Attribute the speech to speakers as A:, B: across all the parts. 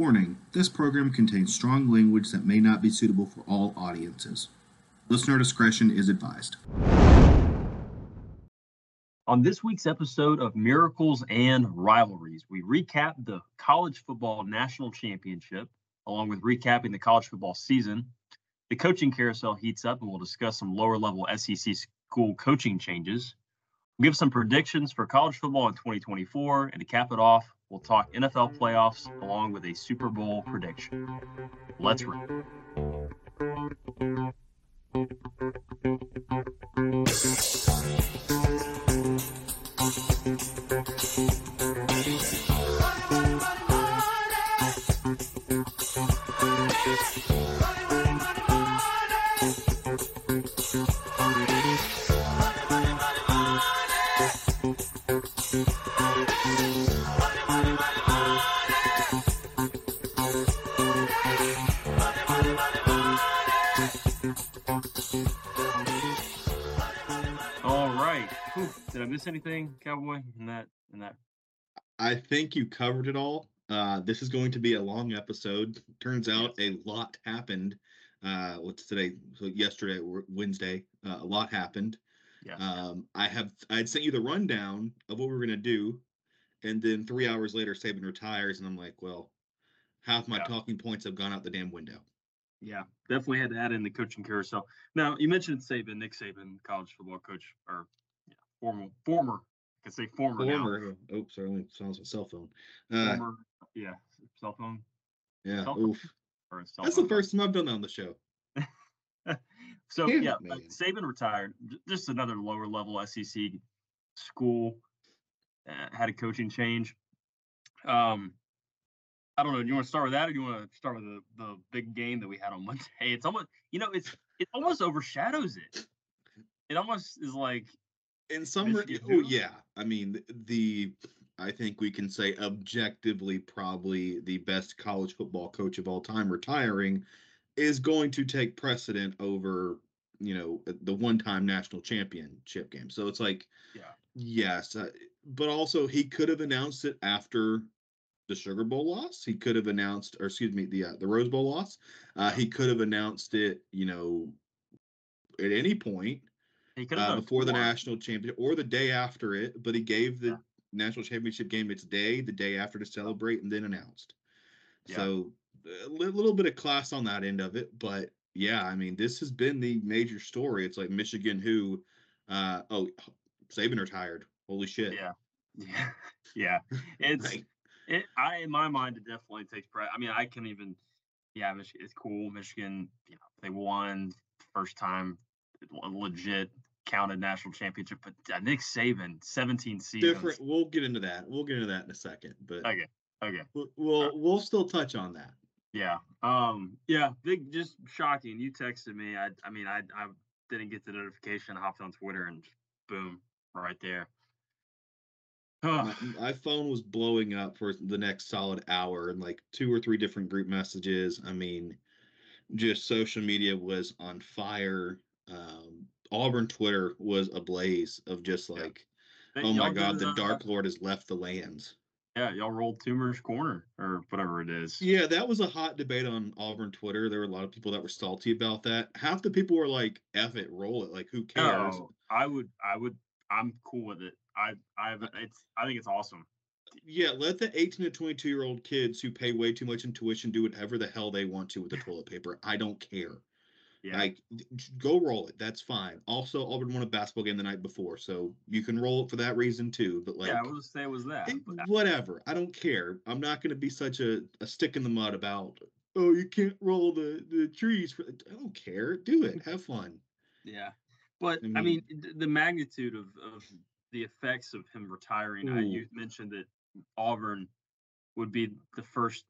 A: Warning this program contains strong language that may not be suitable for all audiences. Listener discretion is advised.
B: On this week's episode of Miracles and Rivalries, we recap the college football national championship, along with recapping the college football season. The coaching carousel heats up, and we'll discuss some lower level SEC school coaching changes. We'll give some predictions for college football in 2024, and to cap it off, we'll talk NFL playoffs along with a Super Bowl prediction. Let's rip. All miss anything, Cowboy? In that, in that.
A: I think you covered it all. Uh, this is going to be a long episode. Turns out a lot happened. Uh, what's today? So yesterday, Wednesday, uh, a lot happened.
B: Yeah.
A: Um, I have I had sent you the rundown of what we were gonna do, and then three hours later, Saban retires, and I'm like, well, half my
B: Yeah.
A: talking points have gone out the damn window.
B: Yeah, definitely had to add in the coaching carousel. Now you mentioned Saban, Nick Saban, college football coach, or former, former. I can say former, now.
A: Former, oh, sorry, only sounds like cell phone. Uh,
B: Former, yeah, cell phone
A: yeah,
B: cell phone.
A: oof.
B: or cell
A: That's the first time I've done that on the show.
B: So
A: Damn
B: yeah,
A: it,
B: uh. Saban retired. Just another lower level SEC school uh, had a coaching change. Um, I don't know. Do you want to start with that, or do you want to start with the, the big game that we had on Monday? It's almost, you know, it's it almost overshadows it. It almost is like
A: in some re- oh yeah. I mean the i think we can say objectively probably the best college football coach of all time retiring is going to take precedent over you know uh, the one-time national championship game. So it's like
B: yeah,
A: yes uh, but also he could have announced it after the sugar bowl loss. He could have announced or excuse me the uh, the rose bowl loss. Uh, he could have announced it you know at any point
B: he could have
A: uh, before the national championship or the day after it, but he gave the
B: Yeah.
A: national championship game its day, the day after to celebrate, and then announced.
B: Yeah.
A: So a li- little bit of class on that end of it, but yeah, I mean, this has been the major story. It's like Michigan, who, uh, oh, Saban retired. Holy shit!
B: Yeah, yeah, yeah. It's it. I in my mind, it definitely takes pride. I mean, I can even. Yeah, Michigan. It's cool. Michigan. You know, they won first time, legit counted national championship. But uh, Nick Saban, seventeen seasons.
A: different. We'll get into that. We'll get into that in a second, but
B: Okay. Okay.
A: we'll we'll, we'll still touch on that.
B: Yeah. Um. Yeah. Big. Just shocking. You texted me. I. I mean, I. I didn't get the notification. I hopped on Twitter and boom, right there.
A: my, my phone was blowing up for the next solid hour and like two or three different group messages i mean just social media was on fire um auburn twitter was ablaze of just like
B: Hey,
A: oh my god
B: did,
A: the
B: uh,
A: dark lord has left the lands
B: Yeah, y'all rolled Toomer's Corner or whatever it is.
A: yeah that was a hot debate on auburn twitter there were a lot of people that were salty about that half the people were like F it roll it like who cares
B: Oh, I would, I would, I'm cool with it. I, I've, it's, I think it's awesome.
A: Yeah, let the 18 to 22 year old kids who pay way too much in tuition do whatever the hell they want to with the toilet paper. I don't care.
B: Yeah,
A: Like, go roll it. That's fine. Also, Auburn won a basketball game the night before, so you can roll it for that reason too. But like,
B: yeah, I was say it was that. Eh, it-
A: whatever. I don't care. I'm not going to be such a, a stick in the mud about. Oh, you can't roll the the trees. For, I don't care. Do it. Have fun.
B: yeah, but
A: I
B: I mean, the magnitude of of the effects of him retiring. I, you mentioned that Auburn would be the first,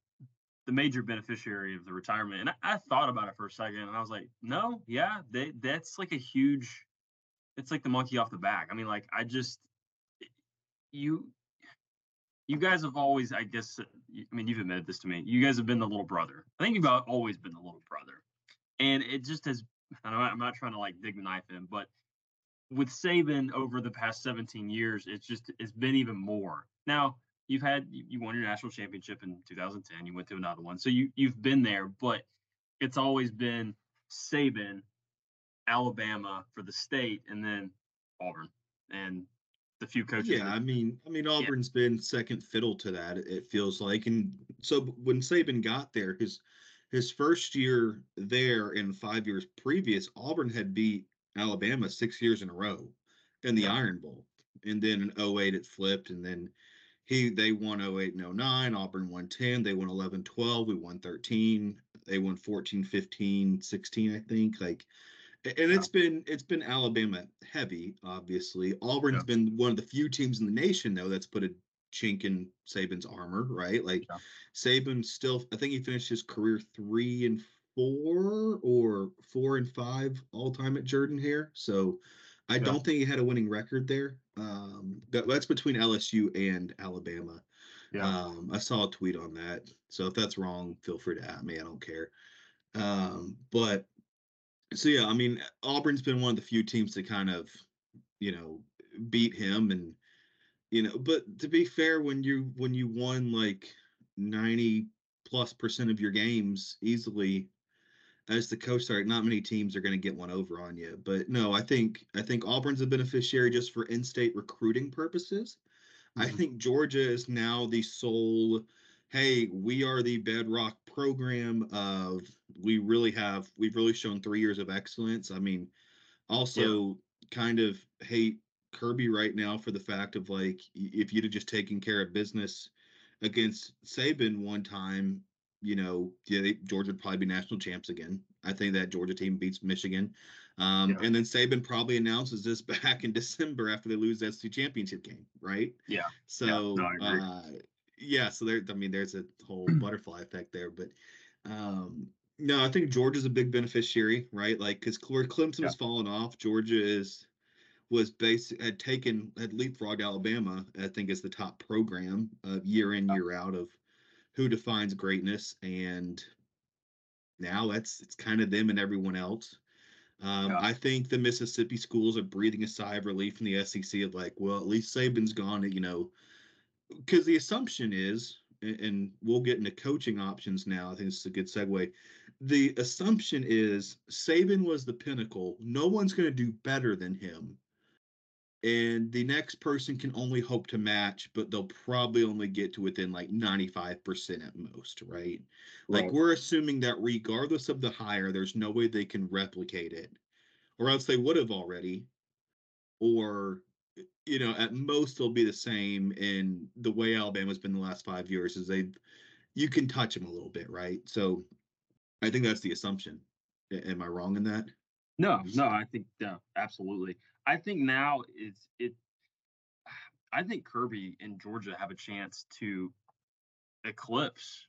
B: the major beneficiary of the retirement, and I, I thought about it for a second, and I was like, no, yeah, they, that's like a huge. It's like the monkey off the back. I mean, like I just you you guys have always, I guess, uh, I mean, you've admitted this to me. You guys have been the little brother. I think you've always been the little brother, and it just has. I'm not, I'm not trying to like dig the knife in, but with Saban over the past 17 years, it's just it's been even more. Now you've had you won your national championship in 2010. You went to another one, so you you've been there, but it's always been Saban, Alabama for the state, and then Auburn and the few coaches.
A: Yeah, that, I mean, I mean Auburn's yeah. been second fiddle to that. It feels like, and so when Saban got there, his his first year there and five years previous, Auburn had beat Alabama six years in a row in the. Iron Bowl, and then in 08 it flipped, and then he they won 08 and 09. Auburn won 10. They won 11, 12. We won 13. They won 14, 15, 16, I think. Like and yeah. it's been it's been Alabama heavy, obviously. Auburn's yeah. been one of the few teams in the nation though that's put a chink in Saban's armor, right? Like yeah. Saban still, I think he finished his career three and four or four and five all time at Jordan-Hare So I don't think he had a winning record there. Um, that, that's between LSU and Alabama. Yeah. Um, I saw a tweet on that. So if that's wrong, feel free to at me. I don't care. Um, but so yeah, I mean, Auburn's been one of the few teams to kind of, you know, beat him and you know, but to be fair, when you when you won like 90 plus percent of your games easily as the coach sorry, not many teams are going to get one over on you. But no, I think I think Auburn's a beneficiary just for in-state recruiting purposes. Mm-hmm. I think Georgia is now the sole hey, we are the bedrock program of we really have we've really shown three years of excellence. I mean, also yeah. kind of hate Kirby right now for the fact of like if you'd have just taken care of business against Saban one time, you know, yeah, they, Georgia would probably be national champs again. I think that Georgia team beats Michigan. Um, yeah. And then Saban probably announces this back in December after they lose the SEC championship game, right?
B: Yeah.
A: So, yeah, no, uh, yeah, so there, I mean, there's a whole butterfly effect there, but um, no, I think Georgia's a big beneficiary, right? Like, because Clemson yeah. has fallen off, Georgia is was basic had taken had leapfrogged Alabama, I think, as the top program uh, year in year out of who defines greatness, and now that's it's kind of them and everyone else. Um, yeah. I think the Mississippi schools are breathing a sigh of relief from the SEC of like, well, at least Saban's gone. You know, because the assumption is, and we'll get into coaching options now. I think it's a good segue. The assumption is Saban was the pinnacle. No one's going to do better than him and the next person can only hope to match, but they'll probably only get to within like 95% at most, right? right? Like we're assuming that regardless of the hire, there's no way they can replicate it, or else they would have already, or you know, at most they'll be the same. In the way Alabama's been the last five years is they've you can touch them a little bit, right? So I think that's the assumption. Am I wrong in that?
B: No, no, I think no, absolutely. I think now it's it. I think Kirby and Georgia have a chance to eclipse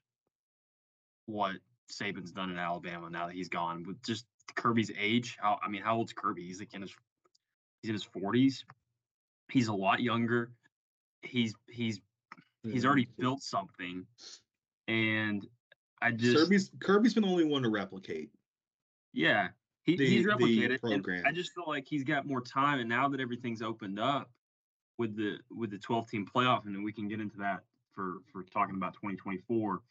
B: what Saban's done in Alabama now that he's gone. With just Kirby's age, how I mean, how old's Kirby? He's like in his he's in his forties. He's a lot younger. He's he's he's mm-hmm. already built something, and I just
A: Kirby's Kirby's been the only one to replicate.
B: Yeah, he, the, he's replicated. Program. I just feel like he's got more time, and now that everything's opened up with the with the 12 team playoff, and then we can get into that for for talking about 2024.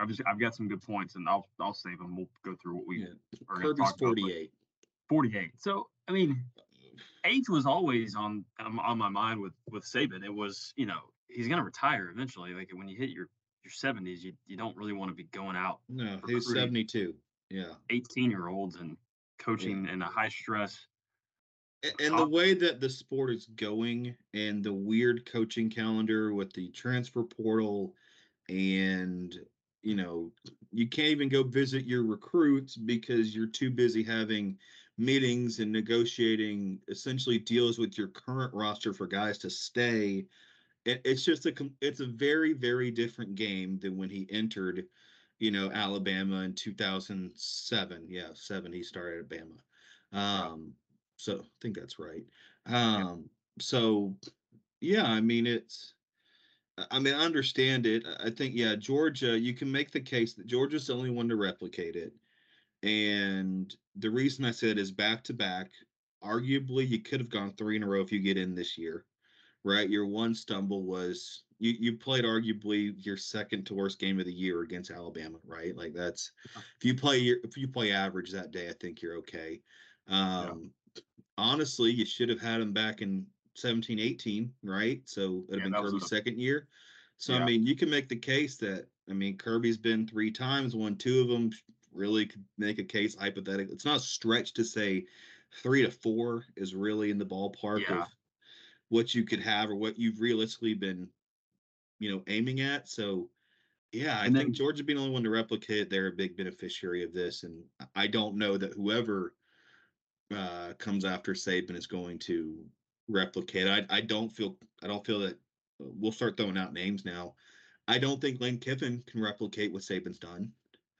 B: I've just I've got some good points, and I'll I'll save them. We'll go through what we yeah.
A: are Kirby's 48.
B: 48. So I mean, age was always on on my mind with with Saban. It was you know he's gonna retire eventually. Like when you hit your your 70s, you you don't really want to be going out.
A: No, he's 72. Yeah,
B: 18 year olds and coaching yeah. in a high stress.
A: And, the way that the sport is going and the weird coaching calendar with the transfer portal and you know you can't even go visit your recruits because you're too busy having meetings and negotiating essentially deals with your current roster for guys to stay it's just a it's a very very different game than when he entered you know, Alabama in 2007. Yeah, seven. He started at Bama. Um, so I think that's right. Um, so yeah, I mean it's. I mean, I understand it. I think, yeah, Georgia, you can make the case that Georgia's the only one to replicate it. And the reason I said is back to back. Arguably, you could have gone three in a row if you get in this year, right? Your one stumble was you you played arguably your second to worst game of the year against Alabama, right? Like that's if you play your if you play average that day, I think you're okay. Um, yeah. honestly, you should have had him back in 17, 18, right? So it'd have yeah, been Kirby's second year. So yeah. I mean, you can make the case that I mean Kirby's been three times, won two of them. Really could make a case hypothetically. It's not a stretch to say three to four is really in the ballpark of what you could have or what you've realistically been, you know, aiming at. So yeah, I and think then, Georgia being the only one to replicate, they're a big beneficiary of this. And I don't know that whoever uh, comes after Saban is going to replicate. I I don't feel I don't feel that uh, we'll start throwing out names now. I don't think Lane Kiffin can replicate what Saban's done.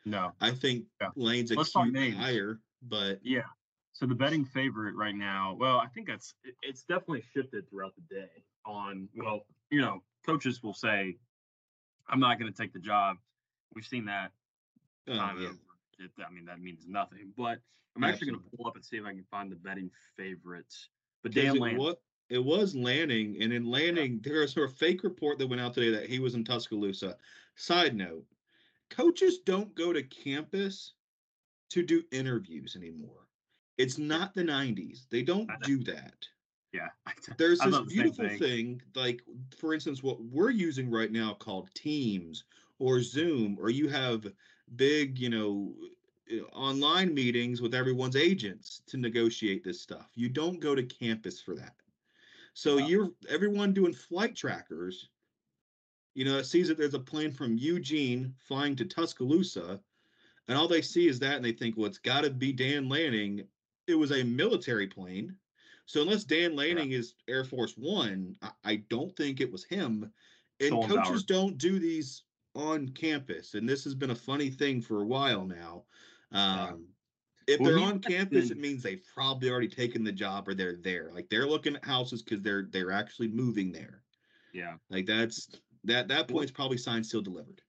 B: No,
A: I think yeah. Lane's a Let's cute hire, but
B: yeah. So the betting favorite right now, well, I think that's it's definitely shifted throughout the day. On well, you know, coaches will say, "I'm not going to take the job." We've seen that. Oh, yeah. It, I mean, that means nothing. But I'm actually going to pull up and see if I can find the betting favorites. But Dan
A: Lanning. What, it was Lanning, and in Lanning, yeah. there was a fake report that went out today that he was in Tuscaloosa. Side note: coaches don't go to campus to do interviews anymore. It's not the 90s. They don't do that.
B: Yeah.
A: There's this beautiful thing. thing, like for instance, what we're using right now called Teams or Zoom, or you have big, you know, uh, online meetings with everyone's agents to negotiate this stuff. You don't go to campus for that. So wow. you're everyone doing flight trackers, you know, sees that there's a plane from Eugene flying to Tuscaloosa, and all they see is that and they think, well, it's gotta be Dan Lanning. It was a military plane. So unless Dan Lanning yeah. is Air Force One, I, I, don't think it was him. And coaches don't do these on campus. And this has been a funny thing for a while now. Um, if well, they're on campus, it means they've probably already taken the job or they're there. Like they're looking at houses because they're they're actually moving there.
B: Yeah.
A: Like that's that that point's probably signed, still delivered.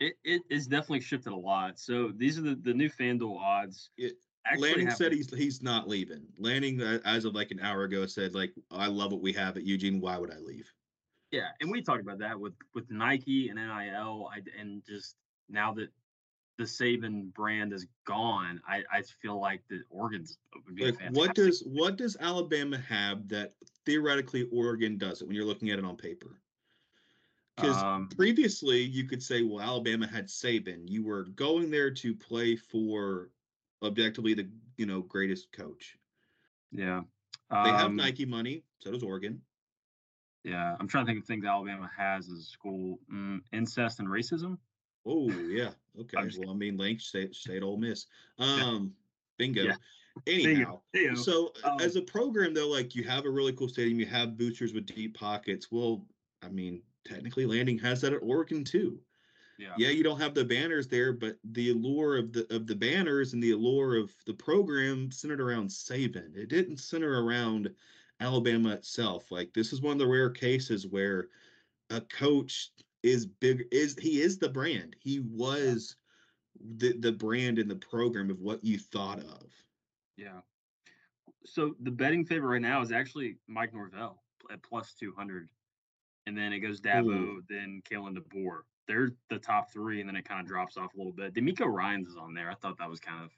B: It it is definitely shifted a lot. So these are the, the new FanDuel odds.
A: It, Lanning said he's he's not leaving. Lanning, uh, as of like an hour ago, said like, "I love what we have at Eugene. Why would I leave?"
B: Yeah, and we talked about that with with Nike and NIL, I, and just now that the Saban brand is gone, I, I feel like the Oregon's like,
A: what does what does Alabama have that theoretically Oregon doesn't when you're looking at it on paper? Because um, previously you could say, well, Alabama had Saban. You were going there to play for objectively the you know greatest coach.
B: Yeah,
A: um, they have um Nike money. So does Oregon.
B: Yeah, I'm trying to think of things Alabama has as a school: mm, incest and racism.
A: Oh yeah. Okay. well, I mean, Link State State Ole Miss. Um, bingo. Yeah. Anyhow, bingo. so um, as a program though, like you have a really cool stadium, you have boosters with deep pockets. Well, I mean, technically, Lanning has that at Oregon too. Yeah. yeah, you don't have the banners there, but the allure of the of the banners and the allure of the program centered around Saban. It didn't center around Alabama itself. Like this is one of the rare cases where a coach is big is he is the brand. He was the the brand in the program of what you thought of.
B: Yeah. So the betting favorite right now is actually Mike Norvell at plus two hundred, and then it goes Dabo, Ooh. then Kalen DeBoer. They're the top three, and then it kind of drops off a little bit. DeMeco Ryans is on there. I thought that was kind of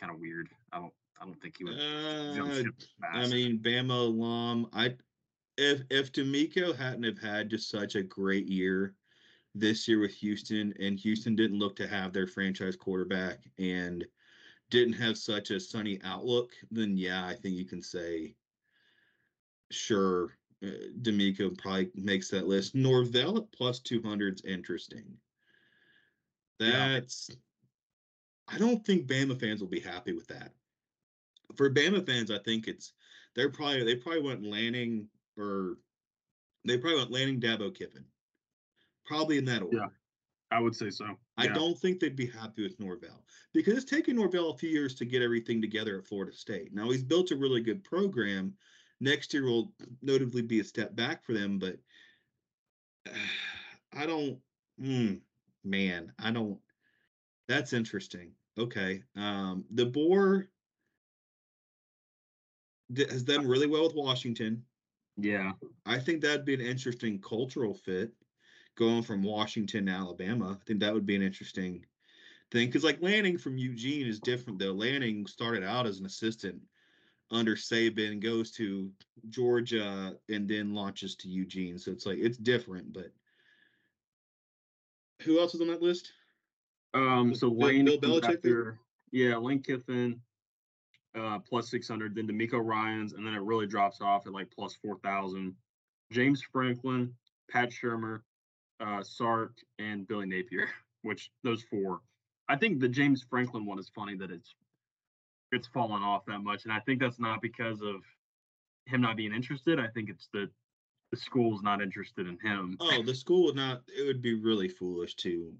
B: kind of weird. I don't I don't think he would. Uh,
A: I mean, Bama alum. I if if DeMeco hadn't have had just such a great year this year with Houston, and Houston didn't look to have their franchise quarterback and didn't have such a sunny outlook, then yeah, I think you can say, sure, uh, DeMeco probably makes that list. Norvell at plus 200 is interesting. That's, yeah. I don't think Bama fans will be happy with that. For Bama fans, I think it's, they're probably, they probably went Lanning or they probably went Lanning, Dabo, Kiffin, probably in that order. Yeah,
B: I would say so.
A: I yeah. don't think they'd be happy with Norvell because it's taken Norvell a few years to get everything together at Florida State. Now he's built a really good program. Next year will notably be a step back for them, but I don't. Mm, man, I don't. That's interesting. Okay, um, DeBoer has done really well with Washington
B: Yeah.
A: I think that'd be an interesting cultural fit going from Washington to Alabama. I think that would be an interesting thing because like Lanning from Eugene is different though. Lanning started out as an assistant under Saban, goes to Georgia, and then launches to Eugene. So it's like it's different. But who else is on that list?
B: Um, so Bill, Lane, Bill Belichick. After, yeah, Lane Kiffin, uh, plus six hundred. Then DeMeco Ryans, and then it really drops off at like plus four thousand. James Franklin, Pat Shurmur, uh, Sark, and Billy Napier. Which those four. I think the James Franklin one is funny that it's it's fallen off that much, and I think that's not because of him not being interested. I think it's that the school's not interested in him.
A: Oh, the school would not. It would be really foolish to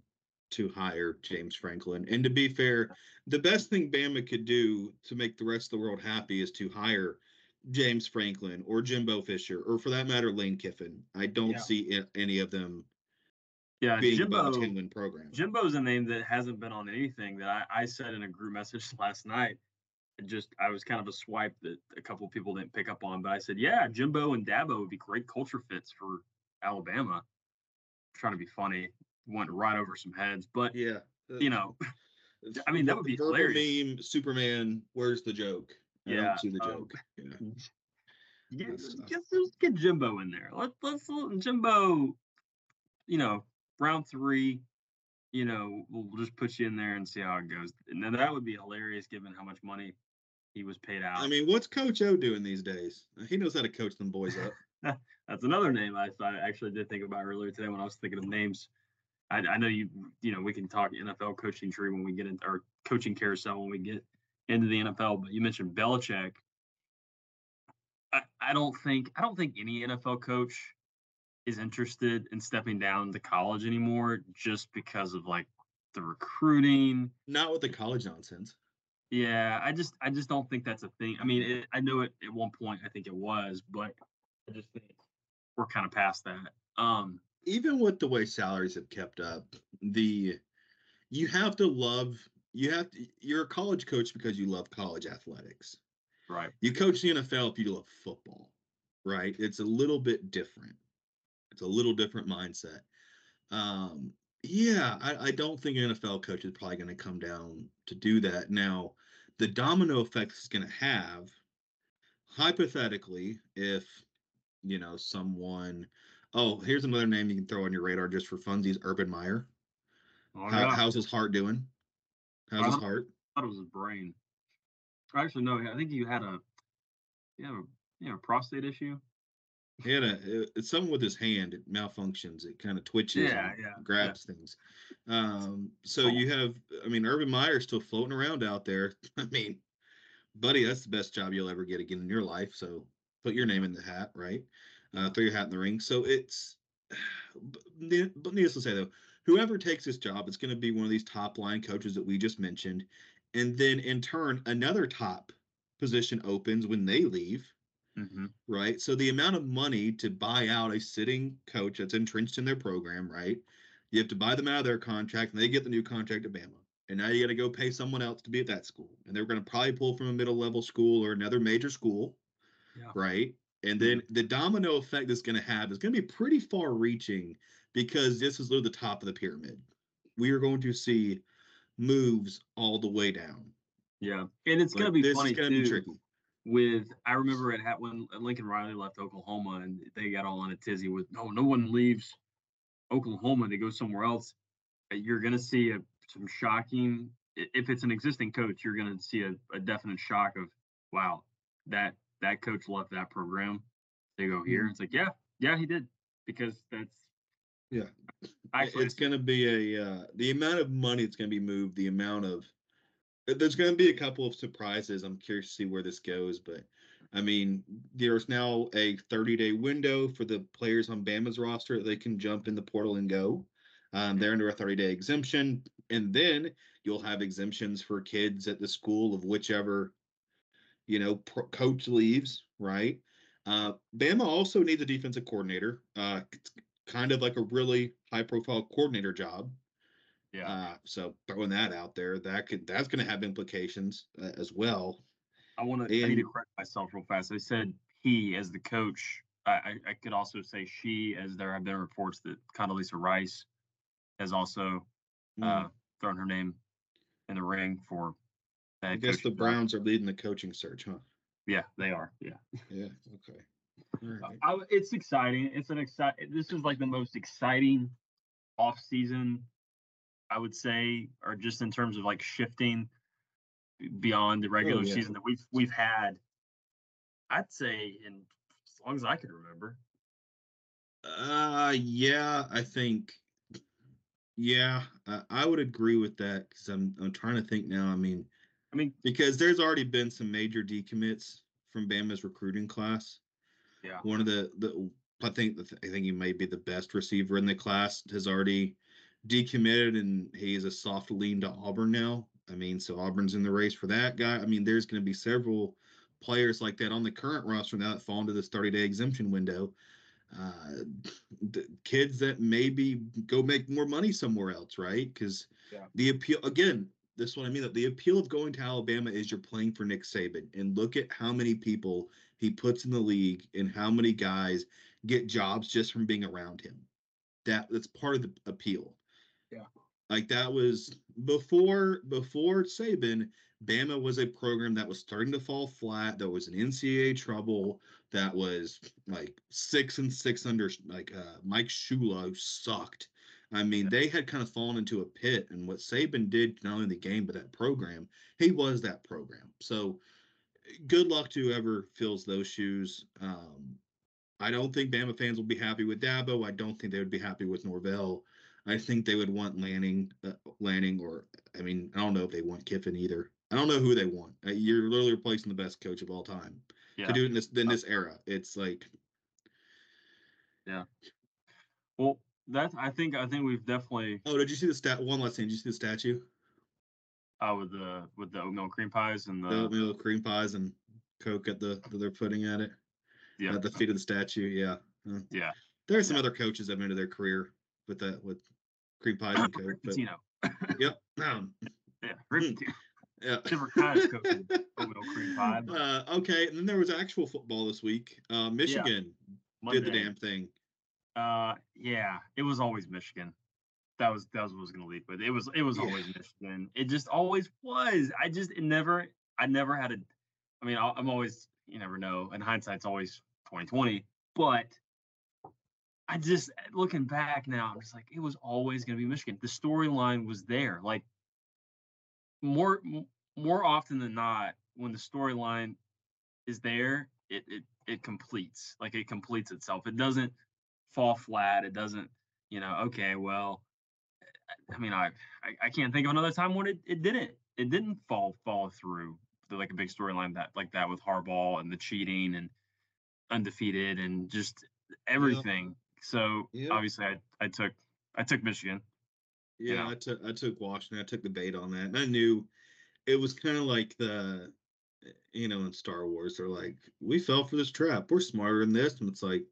A: to hire James Franklin. And to be fair, the best thing Bama could do to make the rest of the world happy is to hire James Franklin or Jimbo Fisher, or for that matter, Lane Kiffin. I don't yeah. see any of them.
B: Yeah, being Jimbo, a 10 win program. Jimbo's a name that hasn't been on anything that I, I said in a group message last night. Just I was kind of a swipe that a couple people didn't pick up on, but I said, yeah, Jimbo and Dabo would be great culture fits for Alabama. I'm trying to be funny, went right over some heads, but yeah, you know, I mean that would be hilarious.
A: Meme, Superman, where's the joke? I yeah, don't see the um, joke. Um,
B: yeah. Get, just get Jimbo in there. Let, let's let Jimbo, you know, round three, you know, we'll just put you in there and see how it goes. And then that would be hilarious given how much money he was paid out.
A: I mean, what's Coach O doing these days? He knows how to coach them boys
B: up. That's another name I I actually did think about earlier today when I was thinking of names I, I know you you know we can talk NFL coaching tree when we get into our coaching carousel when we get into the NFL, but you mentioned Belichick. I, I don't think I don't think any NFL coach is interested in stepping down to college anymore just because of like the recruiting.
A: Not with the college nonsense.
B: Yeah, I just I just don't think that's a thing. I mean, it, I know it at one point I think it was, but I just think we're kind of past that. Um,
A: even with the way salaries have kept up, the you have to love you have to you're a college coach because you love college athletics.
B: Right.
A: You coach the NFL if you love football. Right. It's a little bit different. It's a little different mindset. Um, yeah, I, I don't think an NFL coach is probably going to come down to do that. Now, the domino effect is going to have, hypothetically, if you know someone Oh, here's another name you can throw on your radar just for funsies. Urban Meyer. Oh, How, how's his heart doing? How's his uh-huh. heart?
B: I thought it was his brain. Actually, no. I think you had a, you have a, you know, prostate issue.
A: He had a it's something with his hand. It malfunctions. It kind of twitches. Yeah, yeah, grabs yeah. things. Um, so you have, I mean, Urban Meyer still floating around out there. I mean, buddy, that's the best job you'll ever get again in your life. So put your name in the hat, right? uh, throw your hat in the ring. So it's, but needless to say though, whoever takes this job, it's going to be one of these top line coaches that we just mentioned, and then in turn, another top position opens when they leave. Mm-hmm. Right. So the amount of money to buy out a sitting coach that's entrenched in their program, right? You have to buy them out of their contract and they get the new contract at Bama. And now you got to go pay someone else to be at that school. And they're going to probably pull from a middle level school or another major school. Yeah. Right. And then the domino effect that's going to have is going to be pretty far reaching because this is literally the top of the pyramid. We are going to see moves all the way down.
B: Yeah. And it's going to be this funny too. Be tricky. With I remember it had when Lincoln Riley left Oklahoma and they got all on a tizzy with no no one leaves Oklahoma they go somewhere else. Uh, you're going to see a, some shocking if it's an existing coach, you're going to see a, a definite shock of wow that that coach left that program to go here. Mm-hmm. It's like, yeah, yeah, he did because that's
A: yeah. Actually, it's going to be a uh, the amount of money it's going to be moved, the amount of uh, there's going to be a couple of surprises. I'm curious to see where this goes, but I mean, there's now a 30 day window for the players on Bama's roster. They can jump in the portal and go. Um, they're under a 30 day exemption, and then you'll have exemptions for kids at the school of whichever you know, pro- coach leaves, right? Uh, Bama also needs a defensive coordinator. Uh, kind of like a really high profile coordinator job. Yeah. Uh, so throwing that out there, that could that's going to have implications uh, as well.
B: I want to. I need to correct myself real fast. I said he as the coach. I, I could also say she, as there have been reports that Condoleezza Rice has also uh, mm. thrown her name in the ring for.
A: I guess the Browns are leading the coaching search, huh?
B: Yeah, they are. Yeah.
A: Yeah. Okay.
B: Right. I, it's exciting. It's an exciting. This is like the most exciting off season, I would say, or just in terms of like shifting beyond the regular oh, yeah. season that we've we've had. I'd say in as long as I can remember.
A: Uh, yeah, I think. Yeah, uh, I would agree with that because I'm I'm trying to think now. I mean,
B: I mean
A: because there's already been some major decommits from Bama's recruiting class.
B: Yeah,
A: one of the the I think I think he may be the best receiver in the class has already decommitted and he's a soft lean to Auburn now. I mean, so Auburn's in the race for that guy. I mean, there's going to be several players like that on the current roster now that fall into this 30 day exemption window. Uh, kids that maybe go make more money somewhere else, right? Because yeah. the appeal again, this one I mean that the appeal of going to Alabama is you're playing for Nick Saban, and look at how many people he puts in the league and how many guys get jobs just from being around him. That that's part of the appeal.
B: Yeah.
A: Like that was before before Saban, Bama was a program that was starting to fall flat. That was an NCAA trouble. That was like six and six under like uh, Mike Shula sucked. I mean, they had kind of fallen into a pit, and what Saban did not only the game but that program, he was that program. So, good luck to whoever fills those shoes. Um, I don't think Bama fans will be happy with Dabo. I don't think they would be happy with Norvell. I think they would want Lanning, uh, Lanning, or I mean, I don't know if they want Kiffin either. I don't know who they want. Uh, you're literally replacing the best coach of all time yeah. to do it in this in this era. It's like,
B: yeah. Well, that's I think I think we've definitely.
A: Oh, did you see the stat? One last thing. Did you see the statue?
B: Oh, with the with the oatmeal cream pies and the,
A: the oatmeal cream pies and Coke at the that they're putting at it. Yeah, at the feet of the statue. Yeah.
B: Yeah.
A: There are some yeah. other coaches that have ended their career with that with cream pies and Coke. But, yep. Um,
B: yeah. Hmm. Yeah. Different kinds of cream
A: pie. Uh, okay, and then there was actual football this week. Uh, Michigan yeah. did the damn thing.
B: Uh, yeah, it was always Michigan. That was that was what I was gonna lead with. It was it was yeah. always Michigan. It just always was. I just it never I never had a. I mean, I'm always you never know. In hindsight, it's always 2020. But I just looking back now, I'm just like it was always gonna be Michigan. The storyline was there. Like more more often than not, when the storyline is there, it it it completes. Like it completes itself. It doesn't fall flat. It doesn't, you know, okay, well, I mean, I I, I can't think of another time when it, it didn't. It didn't fall fall through like a big storyline that like that with Harbaugh and the cheating and undefeated and just everything. Yeah. So yeah. obviously I I took I took Michigan.
A: Yeah, you know? I took I took Washington. I took the bait on that, and I knew it was kind of like the eh, you know in Star Wars. They're like, we fell for this trap. We're smarter than this, and it's like,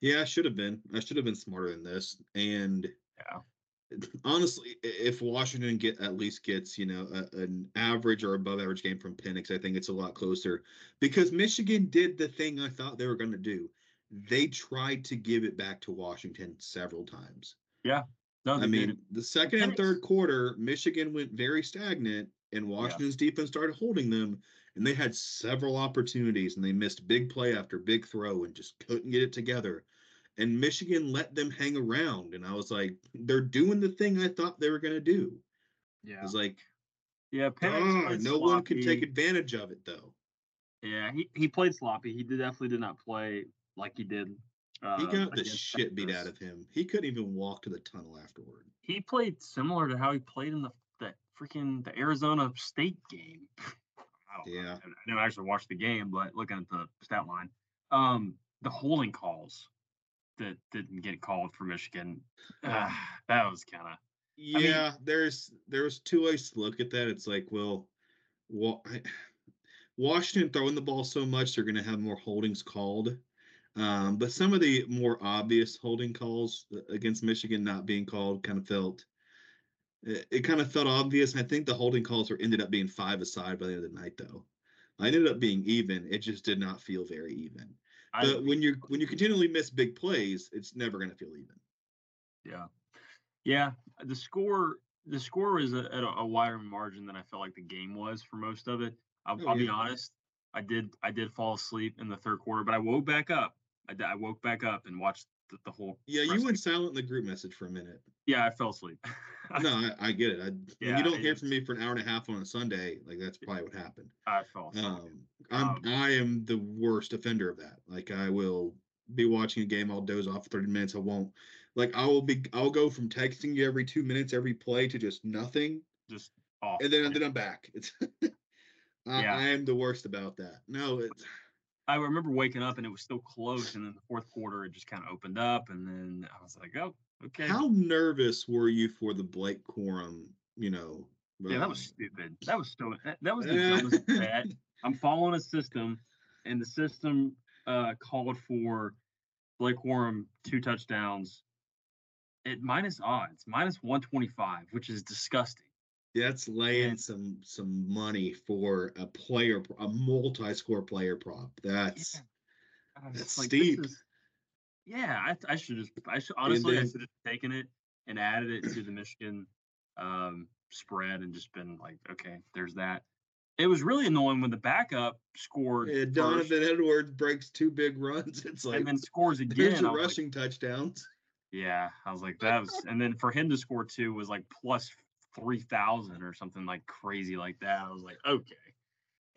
A: yeah, I should have been. I should have been smarter than this. And
B: yeah,
A: honestly, if Washington get at least gets you know a, an average or above average game from Penix, I think it's a lot closer because Michigan did the thing I thought they were going to do. They tried to give it back to Washington several times.
B: Yeah,
A: no, I mean, did. the second and third quarter, Michigan went very stagnant, and Washington's yeah. defense started holding them. And they had several opportunities, and they missed big play after big throw and just couldn't get it together. And Michigan let them hang around, and I was like, they're doing the thing I thought they were going to do.
B: Yeah,
A: it's like,
B: yeah,
A: ah, no sloppy. one could take advantage of it though.
B: Yeah, he, he played sloppy. He definitely did not play like he did
A: uh, he got the shit beat out of him. He couldn't even walk to the tunnel afterward.
B: He played similar to how he played in the that freaking the Arizona State game. I yeah, know. I didn't actually watch the game, but looking at the stat line, um, the holding calls that didn't get called for Michigan, uh, that was kind of.
A: Yeah, I mean, there's there's two ways to look at that. It's like, well, well, Washington throwing the ball so much, they're going to have more holdings called. Um, but some of the more obvious holding calls uh, against Michigan not being called kind of felt it, it kind of felt obvious. I think the holding calls were ended up being five aside by the end of the night, though. I ended up being even. It just did not feel very even. But when you when you continually miss big plays, it's never going to feel even.
B: Yeah, yeah. The score the score was at a, a, wider margin than I felt like the game was for most of it. I'll, oh, I'll yeah. be honest. I did I did fall asleep in the third quarter, but I woke back up. I, I woke back up and watched the, the whole.
A: Yeah, you went silent in the group message for a minute.
B: Yeah, I fell asleep.
A: no, I, I, get it. I, yeah, when you don't hear from me for an hour and a half on a Sunday, like that's probably what happened.
B: I fell asleep.
A: Um, I'm um, I am the worst offender of that. Like I will be watching a game, I'll doze off for 30 minutes. I won't. Like I will be. I'll go from texting you every two minutes, every play, to just nothing.
B: Just off.
A: And then then I'm back. It's. I, yeah. I am the worst about that. No, it's.
B: I remember waking up and it was still close, and then the fourth quarter it just kind of opened up, and then I was like, "Oh, okay."
A: How nervous were you for the Blake Corum? You know.
B: Yeah, um, that was stupid. That was so. That, was the dumbest bet. I'm following a system, and the system uh, called for Blake Corum two touchdowns at minus odds, minus 125, which is disgusting.
A: That's laying and, some some money for a player, a multi-score player prop. That's yeah. that's like, steep. Is,
B: yeah, I, I should just I should honestly then, I should have taken it and added it to the Michigan um, spread and just been like, okay, there's that. It was really annoying when the backup scored.
A: Yeah, Donovan first, Edwards breaks two big runs. It's like
B: and then scores again.
A: Rushing like, touchdowns.
B: Yeah, I was like, that was, and then for him to score two was like plus three thousand or something like crazy like that. I was like, okay.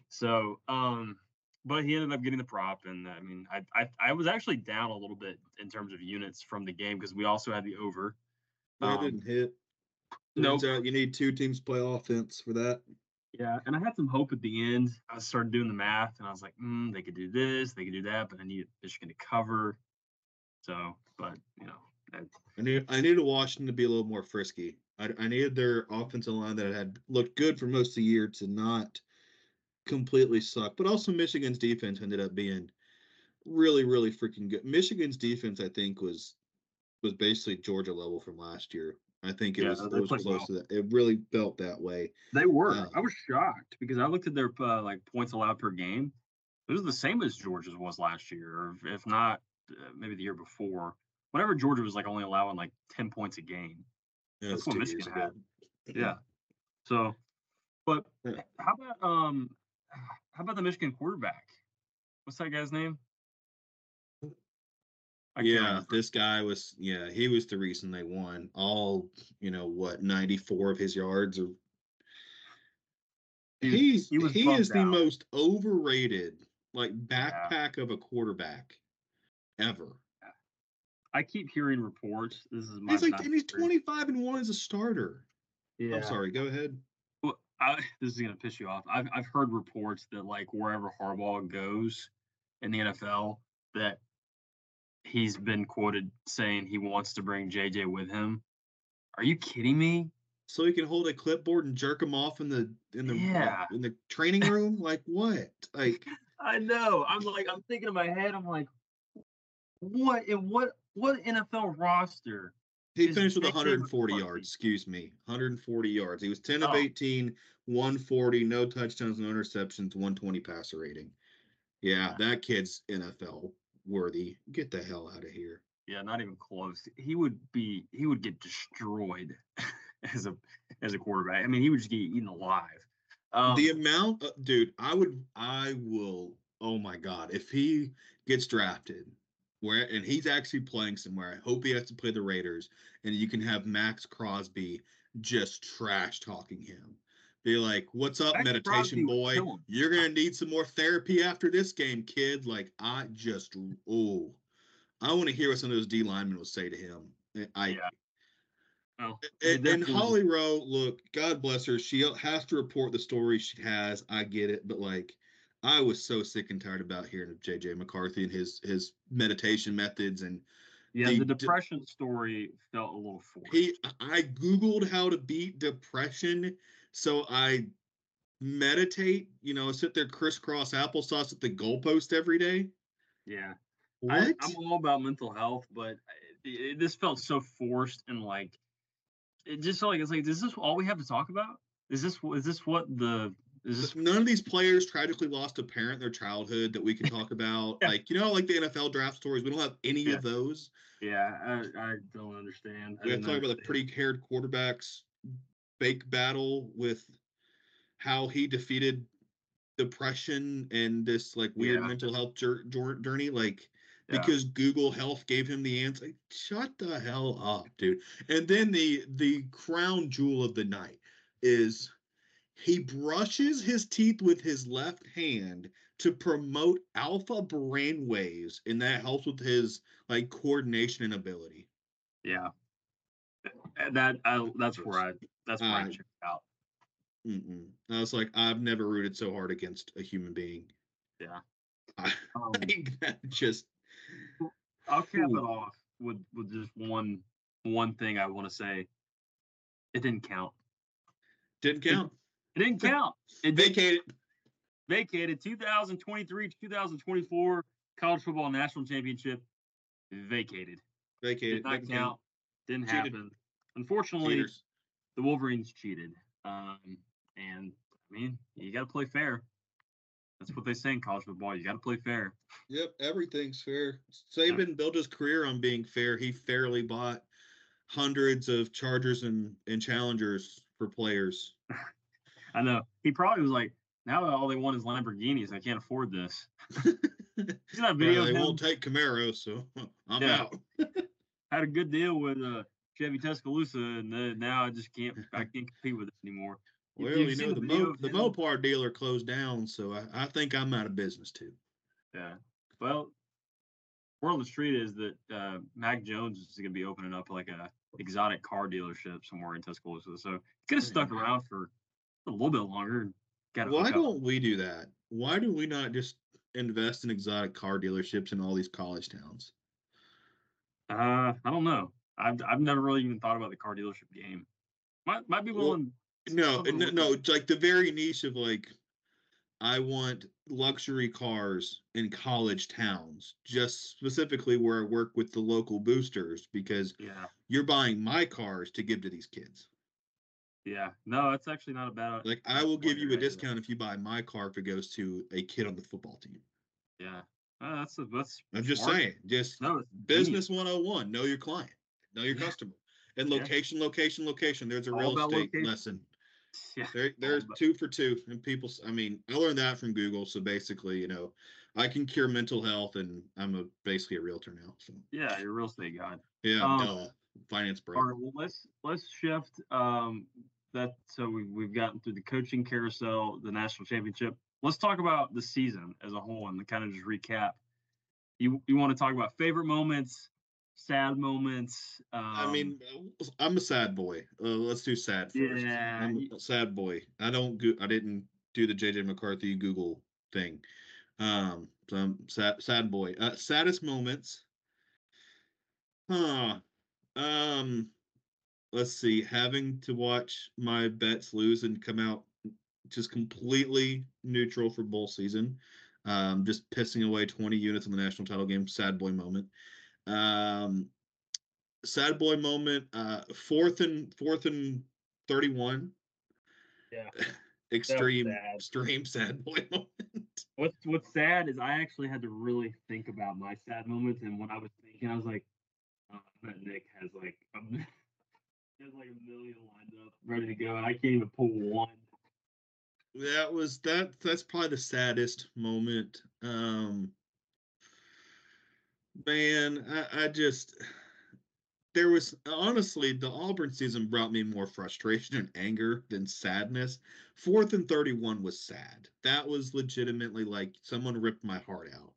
B: So, um, but he ended up getting the prop, and I mean, I I, I was actually down a little bit in terms of units from the game because we also had the over.
A: That um, didn't hit. No, nope. you need two teams to play offense for that.
B: Yeah, and I had some hope at the end. I started doing the math, and I was like, mm, they could do this, they could do that, but I needed Michigan to cover. So, but you know,
A: I need I needed Washington to be a little more frisky. I, I needed their offensive line that had looked good for most of the year to not completely suck. But also Michigan's defense ended up being really, really freaking good. Michigan's defense, I think, was was basically Georgia level from last year. I think it yeah, was, it was close well. to that. It really felt that way.
B: They were. Uh, I was shocked because I looked at their uh, like points allowed per game. It was the same as Georgia's was last year, or if not, uh, maybe the year before whenever Georgia was like only allowing like 10 points a game. Yeah, that's what Michigan had. Yeah. So, but yeah. how about um, how about the Michigan quarterback? What's that guy's name?
A: yeah, this guy was yeah, he was the reason they won. All, you know, what, 94 of his yards or he's he, he is the most overrated like backpack yeah. of a quarterback ever.
B: I keep hearing reports. This is
A: my. He's like, and he's twenty five and one as a starter. Yeah. I'm sorry. Go ahead.
B: Well, I, this is gonna piss you off. I've I've heard reports that like wherever Harbaugh goes in the NFL, that he's been quoted saying he wants to bring JJ with him. Are you kidding me?
A: So he can hold a clipboard and jerk him off in the in the yeah. in the training room. like what? Like
B: I know. I'm like I'm thinking in my head. I'm like, what? In what what NFL roster?
A: He finished with 140 yards. Excuse me, 140 yards. He was 10 of oh. 18, 140, no touchdowns, no interceptions, 120 passer rating. Yeah, yeah, that kid's NFL worthy. Get the hell out of here.
B: Yeah, not even close. He would be. He would get destroyed as a as a quarterback. I mean, he would just get eaten alive.
A: Um, the amount, of, dude. I would. I will. Oh my god, if he gets drafted, where and he's actually playing somewhere. I hope he has to play the Raiders, and you can have Maxx Crosby just trash talking him. Be like, "What's up, Maxx meditation Crosby boy? You're gonna need some more therapy after this game, kid." Like, I just oh, I want to hear what some of those D linemen will say to him. Eh, I. Yeah. Oh, and, and Holly Rowe, look, God bless her. She has to report the story she has. I get it, but like, I was so sick and tired about hearing of JJ McCarthy and his his meditation methods and
B: yeah, the, the depression de- story felt a little forced.
A: He, I googled how to beat depression, so I meditate. You know, sit there crisscross applesauce at the goalpost every day.
B: Yeah, what? I, am all about mental health, but uh, it, it, this felt so forced and like it just felt like it's like, is this all we have to talk about? Is this is this what the This
A: None of these players tragically lost a parent in their childhood that we can talk about.
B: Yeah.
A: Like, you know, like the NFL draft stories. We don't have any
B: Yeah.
A: of those.
B: yeah, I, I don't understand. I
A: We have to talk about the pretty haired quarterbacks fake battle with how he defeated depression and this like weird
B: Yeah.
A: mental health jour- jour- journey. Like, because Google Health gave him the answer. Like, Shut the hell up, dude. And then the the crown jewel of the night is he brushes his teeth with his left hand to promote alpha brainwaves, and that helps with his like coordination and ability.
B: Yeah. That I, that's where I that's where I
A: Uh,
B: checked out.
A: Mm-mm. I was like, I've never rooted so hard against a human being.
B: Yeah.
A: I
B: Um,
A: think that just
B: I'll cap it off with with just one one thing I want to say. It didn't count.
A: didn't count.
B: It didn't count. It
A: Vacated.
B: vacated 2023 2024 college football national championship vacated.
A: Vacated.
B: Did not
A: vacated.
B: count. Didn't
A: Cheated.
B: happen. Unfortunately,
A: Cheaters.
B: the Wolverines cheated. Um, and I mean, you got to play fair. That's what they say in college football. You got to play fair.
A: Yep, everything's fair. Saban built his career on being fair. He fairly bought hundreds of Chargers and, and Challengers for players.
B: I know. He probably was like, now all they want is Lamborghinis. I can't afford this. See that video? Of
A: they won't take Camaro, so I'm
B: Yeah.
A: out.
B: Had a good deal with uh, Chevy Tuscaloosa, and uh, now I just can't. I can't compete with it anymore. You-
A: Well,
B: you've
A: you know, the,
B: video
A: Mo, the? Mopar dealer closed down, so I, I think I'm out of business too.
B: Yeah. Well, word on the street is that uh, Mac Jones is going to be opening up like a exotic car dealership somewhere in Tuscaloosa. So he could have stuck around for a little bit longer. Got
A: Why don't we do that? Why do we not just invest in exotic car dealerships in all these college towns?
B: Uh, I don't know. I've I've never really even thought about the car dealership game. Might might be
A: Well,
B: willing.
A: No, no, no. It's like the very niche of like, I want luxury cars in college towns, just specifically where I work with the local boosters because
B: Yeah.
A: you're buying my cars to give to these kids.
B: Yeah. No, that's actually not a bad.
A: Like I will give you a discount if you buy my car if it goes to a kid on the football team.
B: Yeah. Uh, that's a, that's.
A: I'm just
B: smart.
A: saying, just
B: No, genius.
A: business 101, know your client, know your
B: Yeah.
A: customer. And
B: Yeah.
A: location, location, location. There's a
B: All
A: real estate
B: location.
A: lesson.
B: Yeah.
A: There, there's two for two, and people. I mean, I learned that from Google. So basically, you know, I can cure mental health, and I'm a basically a realtor now. So
B: Yeah, you're a real estate guy.
A: yeah,
B: Um,
A: duh, finance bro.
B: All right, well let's let's shift um that so we we've gotten through the coaching carousel, the national championship. Let's talk about the season as a whole and kind of just recap. You you want to talk about favorite moments, sad moments? Um,
A: I mean, I'm a sad boy. Uh, let's do sad first.
B: Yeah,
A: I'm a sad boy. I don't. Go- I didn't do the JJ McCarthy Google thing. Um, so I'm sad, sad boy. Uh, saddest moments. Huh. Um, let's see. Having to watch my bets lose and come out just completely neutral for bowl season. Um, just pissing away 20 units in the national title game. Sad boy moment. Um, sad boy moment. Uh, fourth and fourth and 31.
B: Yeah.
A: Extreme,
B: sad.
A: extreme sad boy moment.
B: what's what's sad is I actually had to really think about my sad moments, and when I was thinking, I was like, oh, I bet Nick has like has like a million lined up, ready to go, and I can't even pull one.
A: that was that that's probably the saddest moment. Um man i i just there was honestly the auburn season brought me more frustration and anger than sadness. Fourth and 31 was sad. That was legitimately like someone ripped my heart out.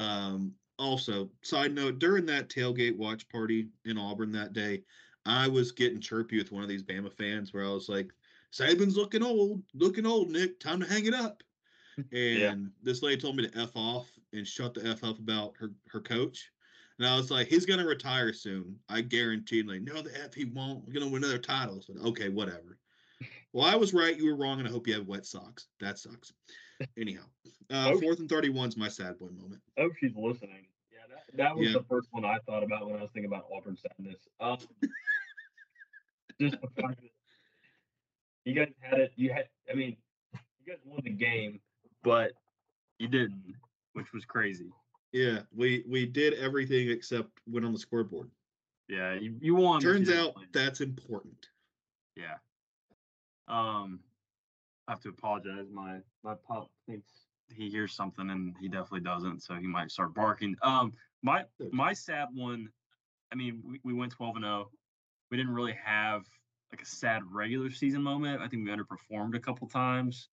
A: Um also side note during that tailgate watch party in auburn that day i was getting chirpy with one of these bama fans where i was like Saban's looking old, looking old, Nick. Time to hang it up. And
B: Yeah.
A: this lady told me to F off and shut the F up about her, her coach. And I was like, he's gonna retire soon. I guarantee. Like, no, the F he won't. We're gonna win another title. Said, okay, whatever. Well, I was right, you were wrong, and I hope you have wet socks. That sucks. Anyhow, uh,
B: Okay.
A: fourth and 31 is my sad boy moment.
B: Oh, she's listening. Yeah, that, that was
A: Yeah.
B: the first one I thought about when I was thinking about Auburn sadness. Um, just you guys had it. You had, I mean, you guys won the game, but you didn't, which was crazy.
A: Yeah, we we did everything except win on the scoreboard.
B: Yeah, you, you won.
A: Turns out that's important.
B: Yeah. Um, I have to apologize. My my pup thinks he hears something and he definitely doesn't, so he might start barking. Um, my my sad one. I mean, we, we went twelve and zero. We didn't really have like a sad regular season moment. I think we underperformed a couple times,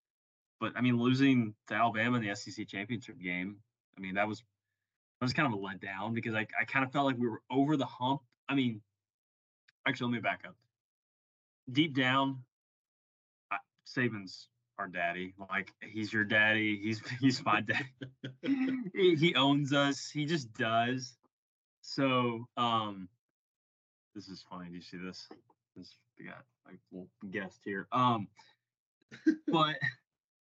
B: but I mean, losing to Alabama in the SEC championship game. I mean, that was that was kind of a letdown because I I kind of felt like we were over the hump. I mean, actually, let me back up. Deep down, I, Saban's our daddy. Like he's your daddy. He's he's my dad. he, he owns us. He just does. So um, this is funny. Do you see this? This we got like little guest here. Um, but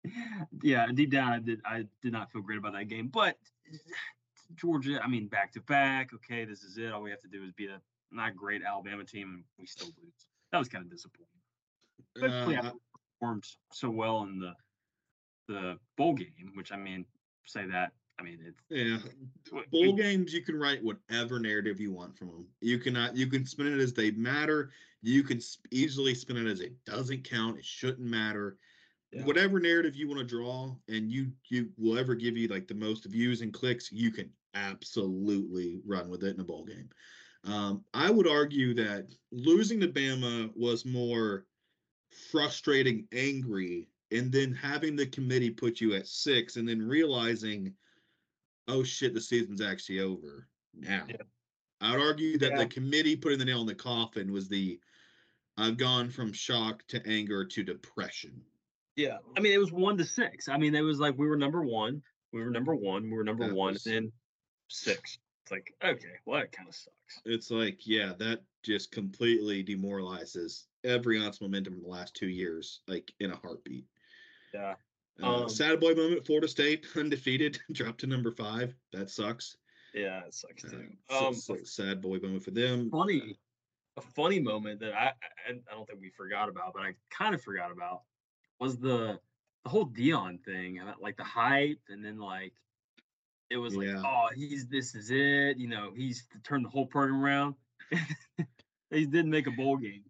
B: yeah, deep down, I did I did not feel great about that game. But Georgia, I mean, back to back. Okay, this is it. All we have to do is beat a not great Alabama team, and we still lose. That was kind of disappointing. Especially uh, performed so well in the the bowl game, which I mean, say that. I mean, it's
A: yeah. Bowl games, you can write whatever narrative you want from them. You cannot. You can spin it as they matter. You can easily spin it as it doesn't count. It shouldn't matter. Yeah. Whatever narrative you want to draw, and you you will ever give you like the most views and clicks, you can absolutely run with it in a bowl game. Um, I would argue that losing to Bama was more frustrating, angry, and then having the committee put you at six and then realizing, oh shit, the season's actually over now. Yeah. I would argue that yeah. the committee putting the nail in the coffin was the I've gone from shock to anger to depression.
B: Yeah. I mean, it was one to six. I mean, it was like we were number one. We were number one. We were number that one. Was, and then six. It's like, okay, well, that kind of sucks.
A: It's like, yeah, that just completely demoralizes every ounce momentum in the last two years, like in a heartbeat.
B: Yeah.
A: Uh, um, sad boy moment. Florida State undefeated, dropped to number five. That sucks.
B: Yeah, it sucks too.
A: Uh, um, so, so sad boy moment for them.
B: Funny, a funny moment that I, I I don't think we forgot about, but I kind of forgot about was the the whole Deion thing, like the hype, and then like it was like, yeah. oh, he's this is it. You know, he's turned the whole program around. he didn't make a bowl game.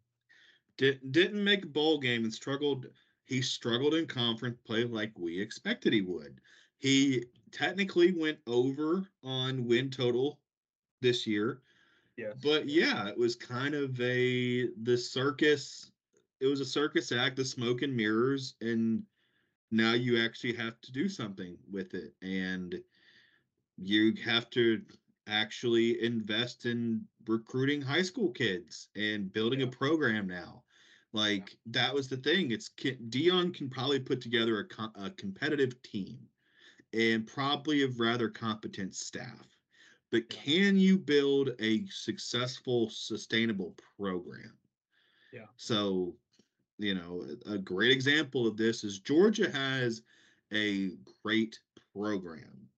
A: Did, didn't make a bowl game and struggled. He struggled in conference play like we expected he would. He technically went over on win total this year.
B: Yes.
A: But yeah, it was kind of a the circus. It was a circus act, the smoke and mirrors, and now you actually have to do something with it. And you have to actually invest in recruiting high school kids and building yeah. a program now. Like that was the thing. It's Deion can probably put together a, co- a competitive team and probably a rather competent staff. But can you build a successful, sustainable program?
B: Yeah.
A: So, you know, a great example of this is Georgia has a great program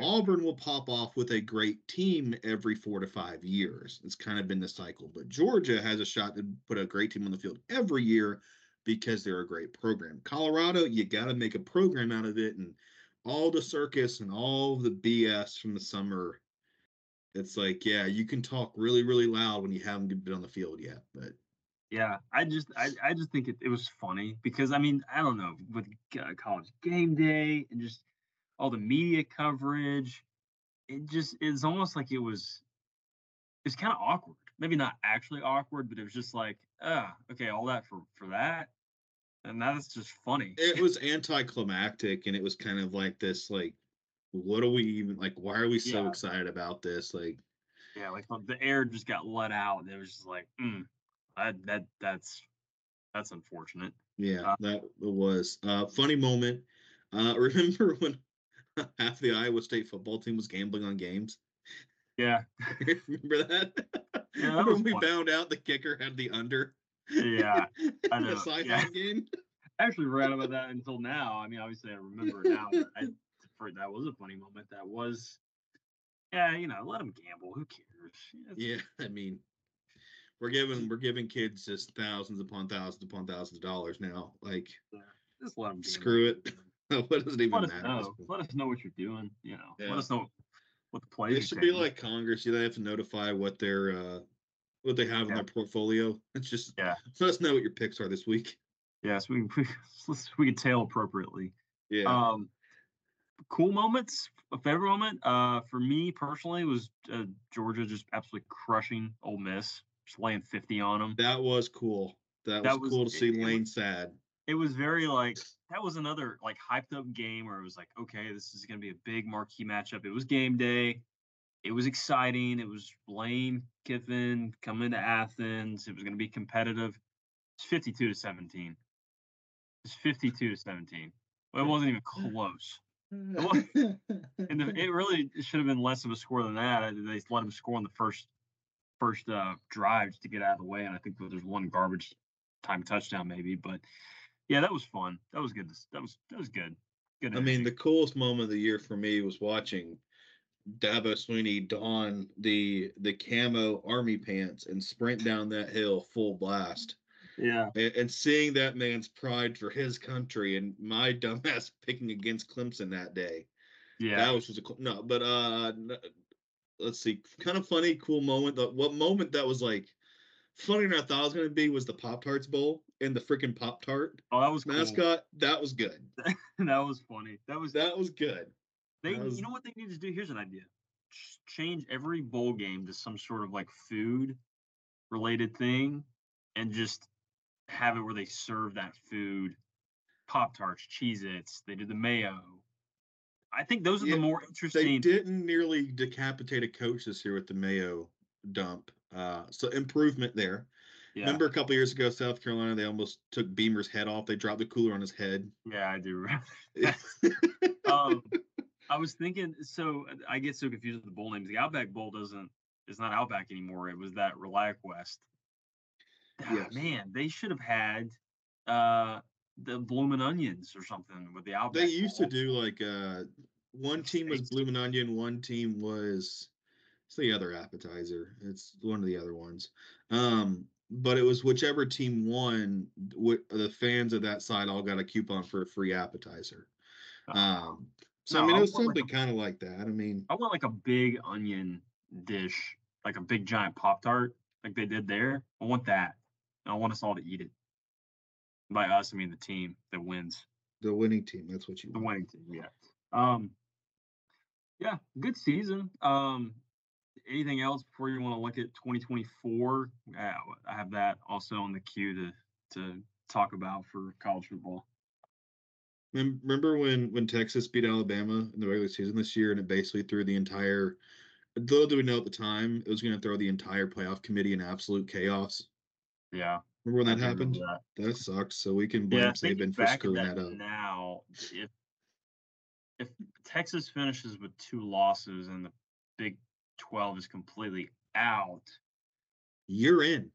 A: Auburn will pop off with a great team every four to five years. It's kind of been the cycle. But Georgia has a shot to put a great team on the field every year because they're a great program. Colorado, you got to make a program out of it. And all the circus and all the BS from the summer, it's like, yeah, you can talk really, really loud when you haven't been on the field yet. But
B: yeah, I just I, I just think it, it was funny because I mean I don't know with uh, college game day and just all the media coverage. It just it's almost like it was it's kind of awkward. Maybe not actually awkward, but it was just like, ah, okay, all that for for that. And that's just funny.
A: It was anticlimactic and it was kind of like this like what are we even like why are we so yeah. excited about this? Like
B: yeah, like the air just got let out and it was just like, mm, that that that's that's unfortunate.
A: Yeah, uh, that was a funny moment. Uh remember when half the Iowa State football team was gambling on games.
B: Yeah.
A: Remember that? Yeah, that when we fun. found out the kicker had the under.
B: Yeah. I know.
A: the yeah. game.
B: I actually read about that until now. I mean, obviously I remember it now. I, for, that was a funny moment. That was, yeah, you know, let them gamble. Who cares?
A: It's, yeah, I mean, we're giving we're giving kids just thousands upon thousands upon thousands of dollars now. Like,
B: Just let them
A: screw it. what does it even
B: let
A: matter?
B: Us know. Let us know what you're doing. You know,
A: Yeah.
B: let us know what the plays.
A: It should be like Congress. You know, they have to notify what their uh what they have in their portfolio. It's just
B: Yeah.
A: let us know what your picks are this week.
B: Yes, we we, we can tail appropriately.
A: Yeah.
B: Um, cool moments, a favorite moment. Uh, for me personally was uh, Georgia just absolutely crushing Ole Miss, just laying fifty on them.
A: that was cool. That was,
B: that was-
A: cool to see
B: it was-
A: Lane sad.
B: It was very like that was another like hyped up game where it was like, okay, this is gonna be a big marquee matchup. It was game day. It was exciting. It was Lane Kiffin coming to Athens. It was gonna be competitive. It's fifty-two to seventeen. It's fifty-two to seventeen. Well, it wasn't even close. was- And the, it really should have been less of a score than that. They let him score on the first first uh, drive to get out of the way, and I think there's one garbage time touchdown maybe. But yeah, that was fun. That was good. That was that was good. Good.
A: I mean, the coolest moment of the year for me was watching Dabo Swinney don the the camo army pants and sprint down that hill full blast.
B: yeah,
A: and, and seeing that man's pride for his country and my dumbass picking against Clemson that day.
B: yeah,
A: That was just a cool, no, but uh, let's see, kind of funny, cool moment. The, what moment that was like funnier than I thought it was gonna be was the Pop Tarts Bowl and the freaking Pop Tart
B: oh, that was cool.
A: mascot. That was good.
B: that was funny. That was
A: That was good.
B: They,
A: was-
B: you know what they need to do? Here's an idea: Ch- change every bowl game to some sort of like food related thing, and just have it where they serve that food, Pop Tarts, Cheez Its. They do the mayo. I think those are
A: Yeah,
B: the more interesting.
A: They didn't nearly decapitate a coach this year with the Mayo dump. Uh, so improvement there.
B: Yeah,
A: Remember a couple years ago, South Carolina, they almost took Beamer's head off. They dropped the cooler on his head.
B: yeah, I do. um, I was thinking. So I get so confused with the bowl names. The Outback Bowl doesn't. It's not Outback anymore. It was that ReliaQuest. Ah,
A: Yes.
B: Man, they should have had uh the bloomin' onions or something with the Outback.
A: they used to do like uh one team was bloomin' onion, one team was it's the other appetizer. It's one of the other ones. Um, but it was whichever team won, wh- the fans of that side all got a coupon for a free appetizer. Um, so I mean, it was
B: want like
A: something kind of like that. I mean,
B: I want like a big onion dish, like a big giant Pop Tart, like they did there. I want that. I want us all to eat it. By us, I mean the team that wins.
A: the winning team. That's what you
B: The
A: want.
B: winning team, yeah. Um, yeah, good season. Um, anything else before you want to look at 2024? Uh, I have that also on the queue to to talk about for college football.
A: Remember when when Texas beat Alabama in the regular season this year, and it basically threw the entire. Little do we know at the time, it was going to throw the entire playoff committee in absolute chaos.
B: Yeah,
A: Remember when that happened?
B: that.
A: That sucks. So we can blame
B: Yeah,
A: Saban for screwing
B: that,
A: that up.
B: now, if if Texas finishes with two losses and the Big Twelve is completely out,
A: You're in.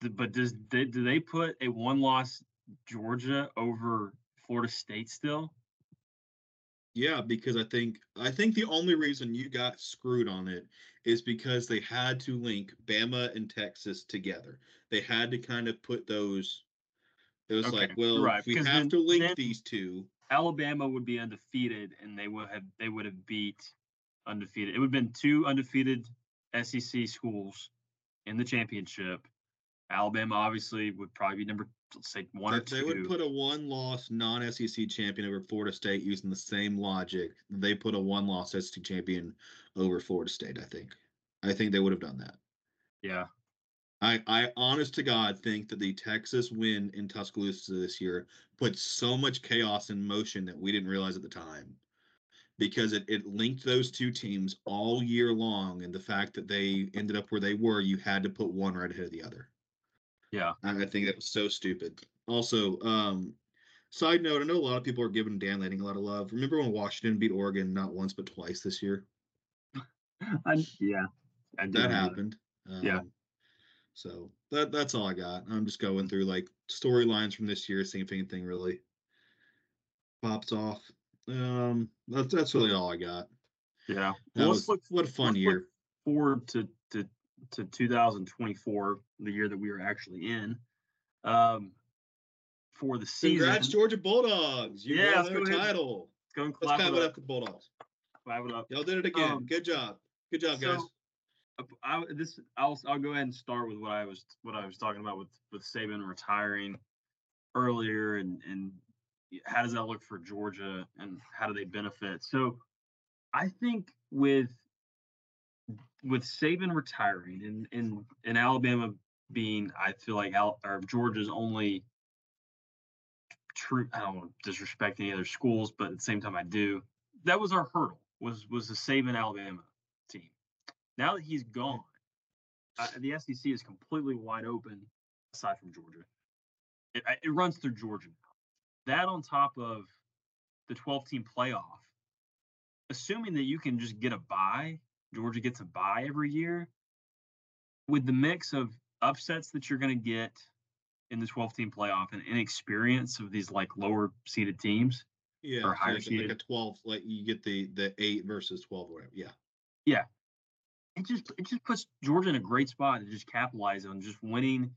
B: but does they, do they put a one-loss Georgia over Florida State still?
A: Yeah, because I think I think the only reason you got screwed on it is because they had to link Bama and Texas together. They had to kind of put those. It was
B: Okay,
A: like, well,
B: right,
A: we have
B: then-
A: to link these two.
B: Alabama would be undefeated, and they would have they would have beat undefeated. It would have been two undefeated SEC schools in the championship. Alabama obviously would probably be number let's say one or
A: They, they would put a one-loss non-SEC champion over Florida State using the same logic. They put a one-loss SEC champion over Florida State. I think. I think they would have done that.
B: yeah,
A: I, I honest to God think that the Texas win in Tuscaloosa this year put so much chaos in motion that we didn't realize at the time. Because it, it linked those two teams all year long, and the fact that they ended up where they were, you had to put one right ahead of the other.
B: yeah.
A: And I think that was so stupid. Also, um, side note, I know a lot of people are giving Dan Lanning a lot of love. Remember when Washington beat Oregon not once but twice this year?
B: I, yeah, I
A: that happened.
B: Yeah.
A: Um, So that that's all I got. I'm just going through like storylines from this year, seeing if anything really pops off. Um, that's that's really all I got.
B: Yeah. Well,
A: was
B: let's look
A: what a fun
B: let's
A: year.
B: forward to to to 2024, the year that we are actually in. Um, for the season.
A: Congrats, Georgia Bulldogs! You
B: Yeah,
A: won
B: let's
A: their title.
B: Let's go and
A: Let's
B: clap
A: clap
B: it
A: it
B: up.
A: up the Bulldogs.
B: Clap it up.
A: Y'all did it again.
B: Um,
A: Good job. Good job, guys.
B: So, uh, I, this I'll I'll go ahead and start with what I was what I was talking about with with Saban retiring earlier and and how does that look for Georgia and how do they benefit? So I think with with Saban retiring and and and Alabama being I feel like Al, or Georgia's only true I don't want to disrespect any other schools, but at the same time I do. That was our hurdle was was the Saban Alabama team. Now that he's gone, uh, the SEC is completely wide open aside from Georgia. It, it runs through Georgia. That on top of the 12 team playoff, assuming that you can just get a bye, Georgia gets a bye every year, with the mix of upsets that you're going to get in the 12 team playoff and inexperience of these like lower seeded teams.
A: Yeah,
B: or higher
A: like, like a twelve, like you get the the eight versus twelve or whatever. Yeah.
B: it just it just puts Georgia in a great spot to just capitalize on just winning,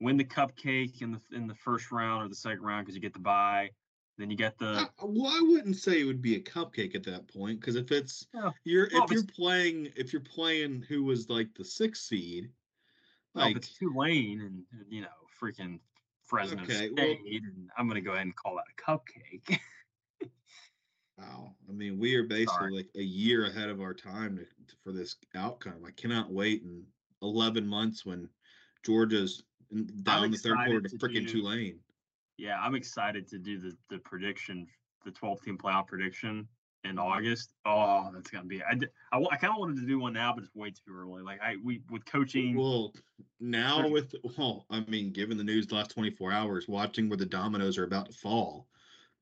B: win the cupcake in the in the first round or the second round because you get the buy. Then you get the
A: I- well, I wouldn't say it would be a cupcake at that point because if it's
B: Yeah.
A: you're
B: Well,
A: if you're playing if you're playing who was like the sixth seed,
B: well, if
A: like
B: it's Tulane and and, you know freaking Fresno
A: Okay,
B: State,
A: well-
B: and I'm gonna go ahead and call that a cupcake.
A: wow, I mean we are basically like a year ahead of our time to, to- for this outcome. I cannot wait in eleven months when Georgia's in- down the third quarter to
B: to
A: freaking Tulane.
B: yeah, I'm excited to do the the prediction, the 12 team playoff prediction in. August. Oh, that's gonna be. I wa- I kind of wanted to do one now, but it's way too early. Like I we with coaching.
A: Well, now with well, I mean, given the news the last 24 hours, watching where the dominoes are about to fall,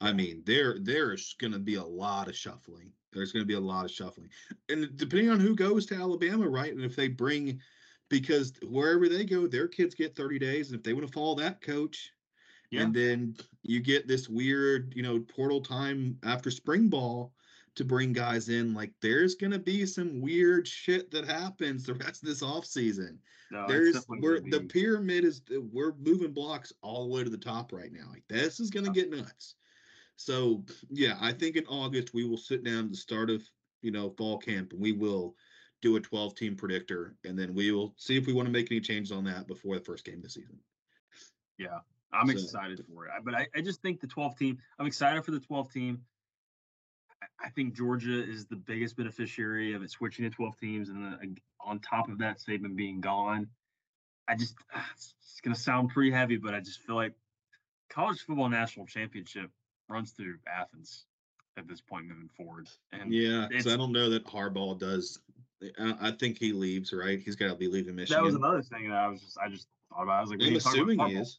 A: I mean, there there's going to be a lot of shuffling. There's going to be a lot of shuffling, and depending on who goes to Alabama, right, and if they bring, because wherever they go, their kids get 30 days, and if they want to follow that coach,
B: Yeah.
A: and then you get this weird, you know, portal time after spring ball to bring guys in, like there's going to be some weird shit that happens the rest of this offseason
B: no,
A: there's we're the pyramid is uh, we're moving blocks all the way to the top right now. Like this is gonna get nuts. So yeah, I think in August we will sit down at the start of you know fall camp and we will do a 12 team predictor and then we will see if we want to make any changes on that before the first game of the season.
B: Yeah, I'm
A: So-
B: excited for it. But I, I just think the 12 team, I'm excited for the 12 team. I- think Georgia is the biggest beneficiary of it switching to 12 teams. And then uh, on top of that, Saban being gone. I just, it's, to sound pretty heavy, but I just feel like college football national championship runs through Athens at this point moving forward. And
A: Yeah, because I don't know that Harbaugh does. I, I think he leaves, right? He's got to be leaving Michigan.
B: that was another thing that I was just, I just thought about. I was like,
A: I'm
B: you talk about
A: assuming he is.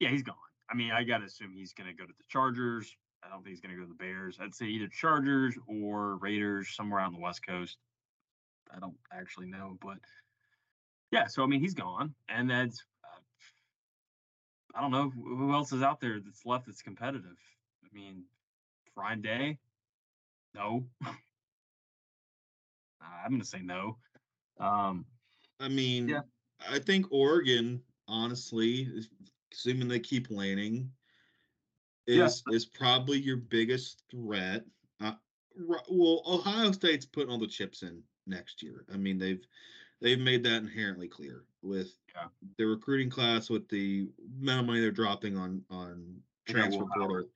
B: Yeah, he's gone. I mean, I gotta assume he's gonna go to the Chargers. I don't think he's gonna go to the Bears. I'd say either Chargers or Raiders, somewhere on the West Coast. I don't actually know, but yeah. So I mean, he's gone, and that's uh, I don't know who else is out there that's left that's competitive. I mean, Ryan Day, no. I'm gonna say no. Um,
A: I mean,
B: Yeah.
A: I think Oregon, honestly, assuming they keep Lanning,
B: Yeah.
A: is is probably your biggest threat. Uh, well, Ohio State's putting all the chips in next year. I mean, they've they've made that inherently clear with
B: Yeah.
A: the recruiting class, with the amount of money they're dropping on on transfer portal.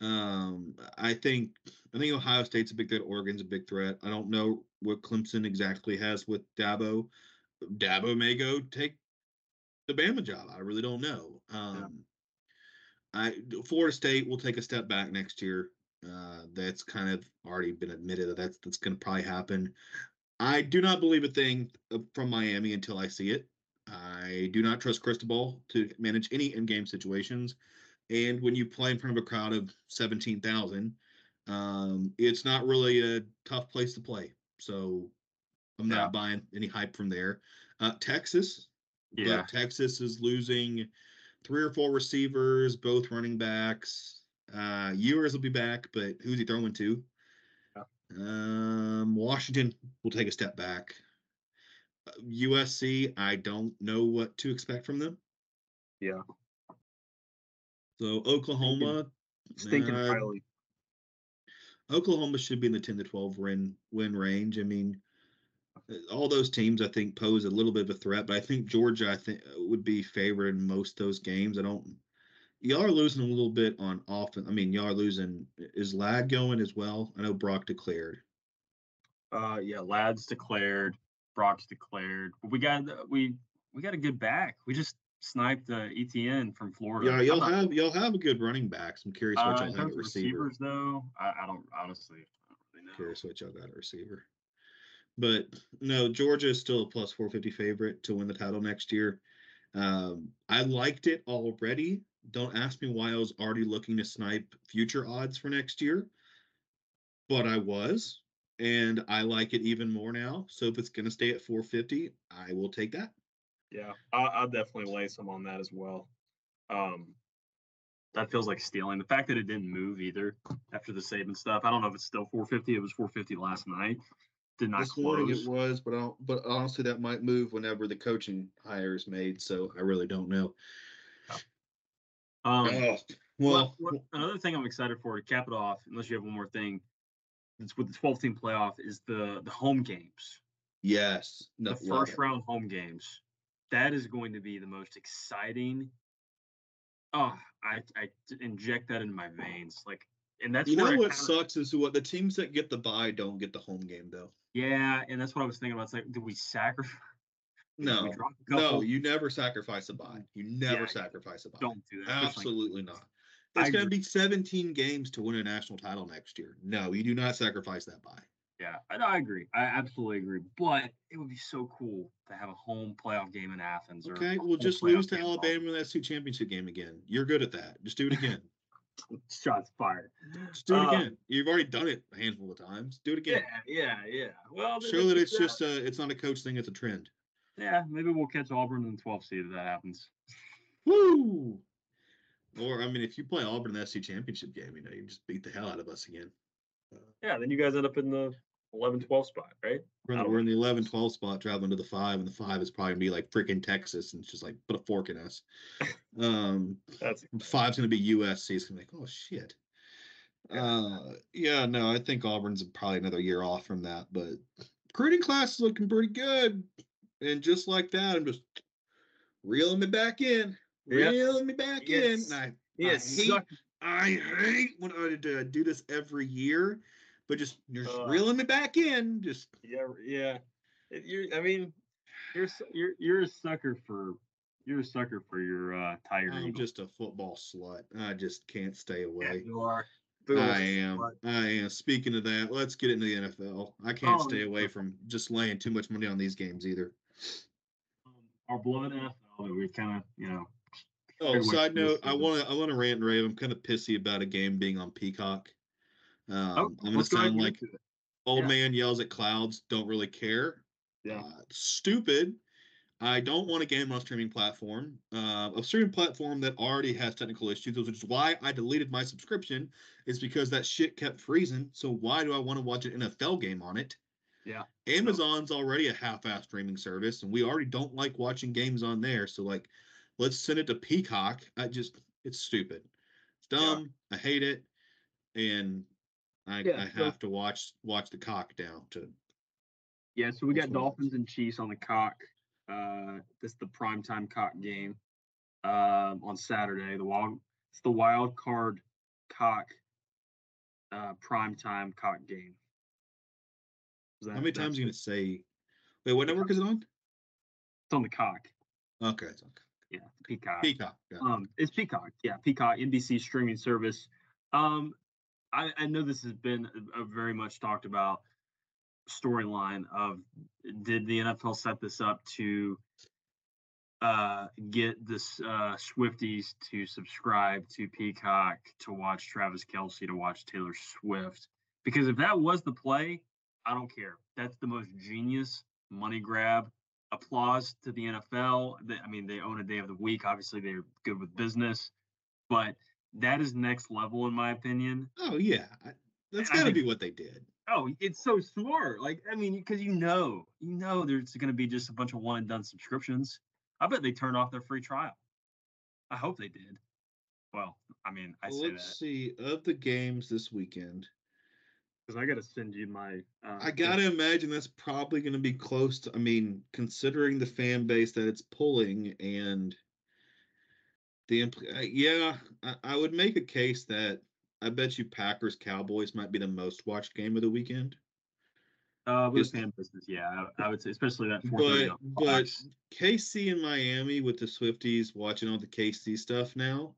A: Um, I think I think Ohio State's a big threat. Oregon's a big threat. I don't know what Clemson exactly has with Dabo. Dabo may go take the Bama job. I really don't know. Um, I Florida State will take a step back next year. Uh, that's kind of already been admitted that that's that's going to probably happen. I do not believe a thing from Miami until I see it. I do not trust Cristobal to manage any in-game situations. And when you play in front of a crowd of 17,000, um, it's not really a tough place to play. So I'm
B: Yeah.
A: not buying any hype from there. Uh, Texas,
B: Yeah.
A: Texas is losing three or four receivers, both running backs. Uh, Ewers will be back, but who's he throwing to?
B: Yeah.
A: Um, Washington will take a step back. Uh, USC, I don't know what to expect from them.
B: Yeah.
A: So Oklahoma,
B: stinking uh, highly.
A: Oklahoma should be in the 10 to 12 win win range. I mean, uh, all those teams I think pose a little bit of a threat, but I think Georgia I think uh, would be favored in most those games. I don't. Y'all are losing a little bit on offense. I mean, y'all are losing. Is Ladd going as well? I know Brock declared.
B: Uh, yeah, Ladd's declared. Brock's declared. But we got uh, we we got a good back. We just sniped uh, Etienne from Florida.
A: Yeah, you'll have you'll have a good running backs. I'm curious what uh, y'all have at receiver.
B: Receivers, though, I, I don't honestly. I don't
A: really know. Curious what y'all got at receiver. But no, Georgia is still a plus 450 favorite to win the title next year. Um, I liked it already. Don't ask me why I was already looking to snipe future odds for next year, but I was, and I like it even more now. So if it's going to stay at 450, I will take that.
B: Yeah, I'll, I'll definitely lay some on that as well. Um, that feels like stealing. The fact that it didn't move either after the Saban stuff. I don't know if it's still 450. It was 450 last night. Did not this close. morning
A: it was, but I'll, but honestly, that might move whenever the coaching hire is made. So I really don't know.
B: Um, uh, well, another thing I'm excited for to cap it off, unless you have one more thing, it's with the 12 team playoff is the the home games.
A: Yes,
B: no, the first round home games that is going to be the most exciting. Oh, I, I inject that in my veins. Like, and that's
A: you know what sucks is what the teams that get the bye don't get the home game though.
B: Yeah, and that's what I was thinking about. It's like, do we sacrifice?
A: No, no, you never sacrifice a bye. You never yeah, sacrifice a bye.
B: Don't do that.
A: Absolutely like, not. It's going to be 17 games to win a national title next year. No, you do not sacrifice that bye.
B: Yeah, I, I agree. I absolutely agree. But it would be so cool to have a home playoff game in Athens.
A: Okay, we'll just lose to Alabama in that SEC championship game again. You're good at that. Just do it again.
B: Shots fired.
A: Just do it uh, again. You've already done it a handful of times. Do it again.
B: Yeah, yeah, yeah. Well,
A: show that it's just a, it's not a coach thing. It's a trend.
B: Yeah, maybe we'll catch Auburn in the 12th seed if that happens.
A: Woo! Or I mean, if you play Auburn in the SEC championship game, you know, you just beat the hell out of us again.
B: Uh, yeah, then you guys end up in the 11 12 spot, right?
A: We're in, we're in the 11 12 spot traveling to the five, and the five is probably gonna be like freaking Texas and it's just like put a fork in us. Um, That's five's gonna be USC. It's gonna be like, oh shit. Uh, yeah, no, I think Auburn's probably another year off from that, but recruiting class is looking pretty good. And just like that, I'm just reeling me back in, yep. reeling me back yes. in. And I, yes. I hate, I hate when I do this every year but just you're just uh, reeling me back in. Just
B: yeah, yeah. You're, I mean, you're you're you're a sucker for you're a sucker for your uh, Tiger.
A: I'm Eagle. just a football slut. I just can't stay away.
B: Yeah, you are.
A: I am. I am. Speaking of that, let's get into the NFL. I can't oh, stay away from just laying too much money on these games either.
B: Um, our beloved NFL, we kind of, you know.
A: Oh, side note, I want to I want to rant and rave. I'm kind of pissy about a game being on Peacock. Um, oh, I'm going to sound like old yeah. man yells at clouds, don't really care.
B: Yeah. Uh,
A: stupid. I don't want a game on a streaming platform, uh, a streaming platform that already has technical issues, which is why I deleted my subscription. Is because that shit kept freezing. So why do I want to watch an NFL game on it?
B: Yeah.
A: Amazon's already a half-ass streaming service, and we already don't like watching games on there. So like, let's send it to Peacock. I just, it's stupid. It's dumb. Yeah. I hate it, and I, yeah, I have to watch watch the cock down to.
B: Yeah, so we got Dolphins and Chiefs on the cock. Uh, this is the primetime cock game um, on Saturday. The wild it's the wild card cock uh, primetime cock game.
A: That, How many times are you gonna say? Wait, what network is it on?
B: It's on the cock.
A: Okay, it's on.
B: Yeah, Peacock.
A: Peacock.
B: Yeah. Um, it's Peacock. Yeah, Peacock NBC streaming service. Um, I, I know this has been a, very much talked about storyline of did the NFL set this up to uh, get this uh, Swifties to subscribe to Peacock to watch Travis Kelce to watch Taylor Swift? Because if that was the play, I don't care. That's the most genius money grab. Applause to the NFL. I mean, they own a day of the week. Obviously, they're good with business, but that is next level in my opinion.
A: Oh yeah, that's got to be what they did.
B: Oh, it's so smart. Like I mean, because you know, you know, there's going to be just a bunch of one and done subscriptions. I bet they turned off their free trial. I hope they did. Well, I mean, I
A: Well,
B: say
A: let's
B: that
A: see of the games this weekend.
B: because I got to send you my. Uh,
A: I gotta imagine that's probably going to be close to. I mean, considering the fan base that it's pulling and the uh, yeah, I, I would make a case that I bet you Packers Cowboys might be the most watched game of the weekend.
B: Uh, with fan business, yeah, I, I would say, especially that. 4:30
A: But but KC in Miami with the Swifties watching all the KC stuff now.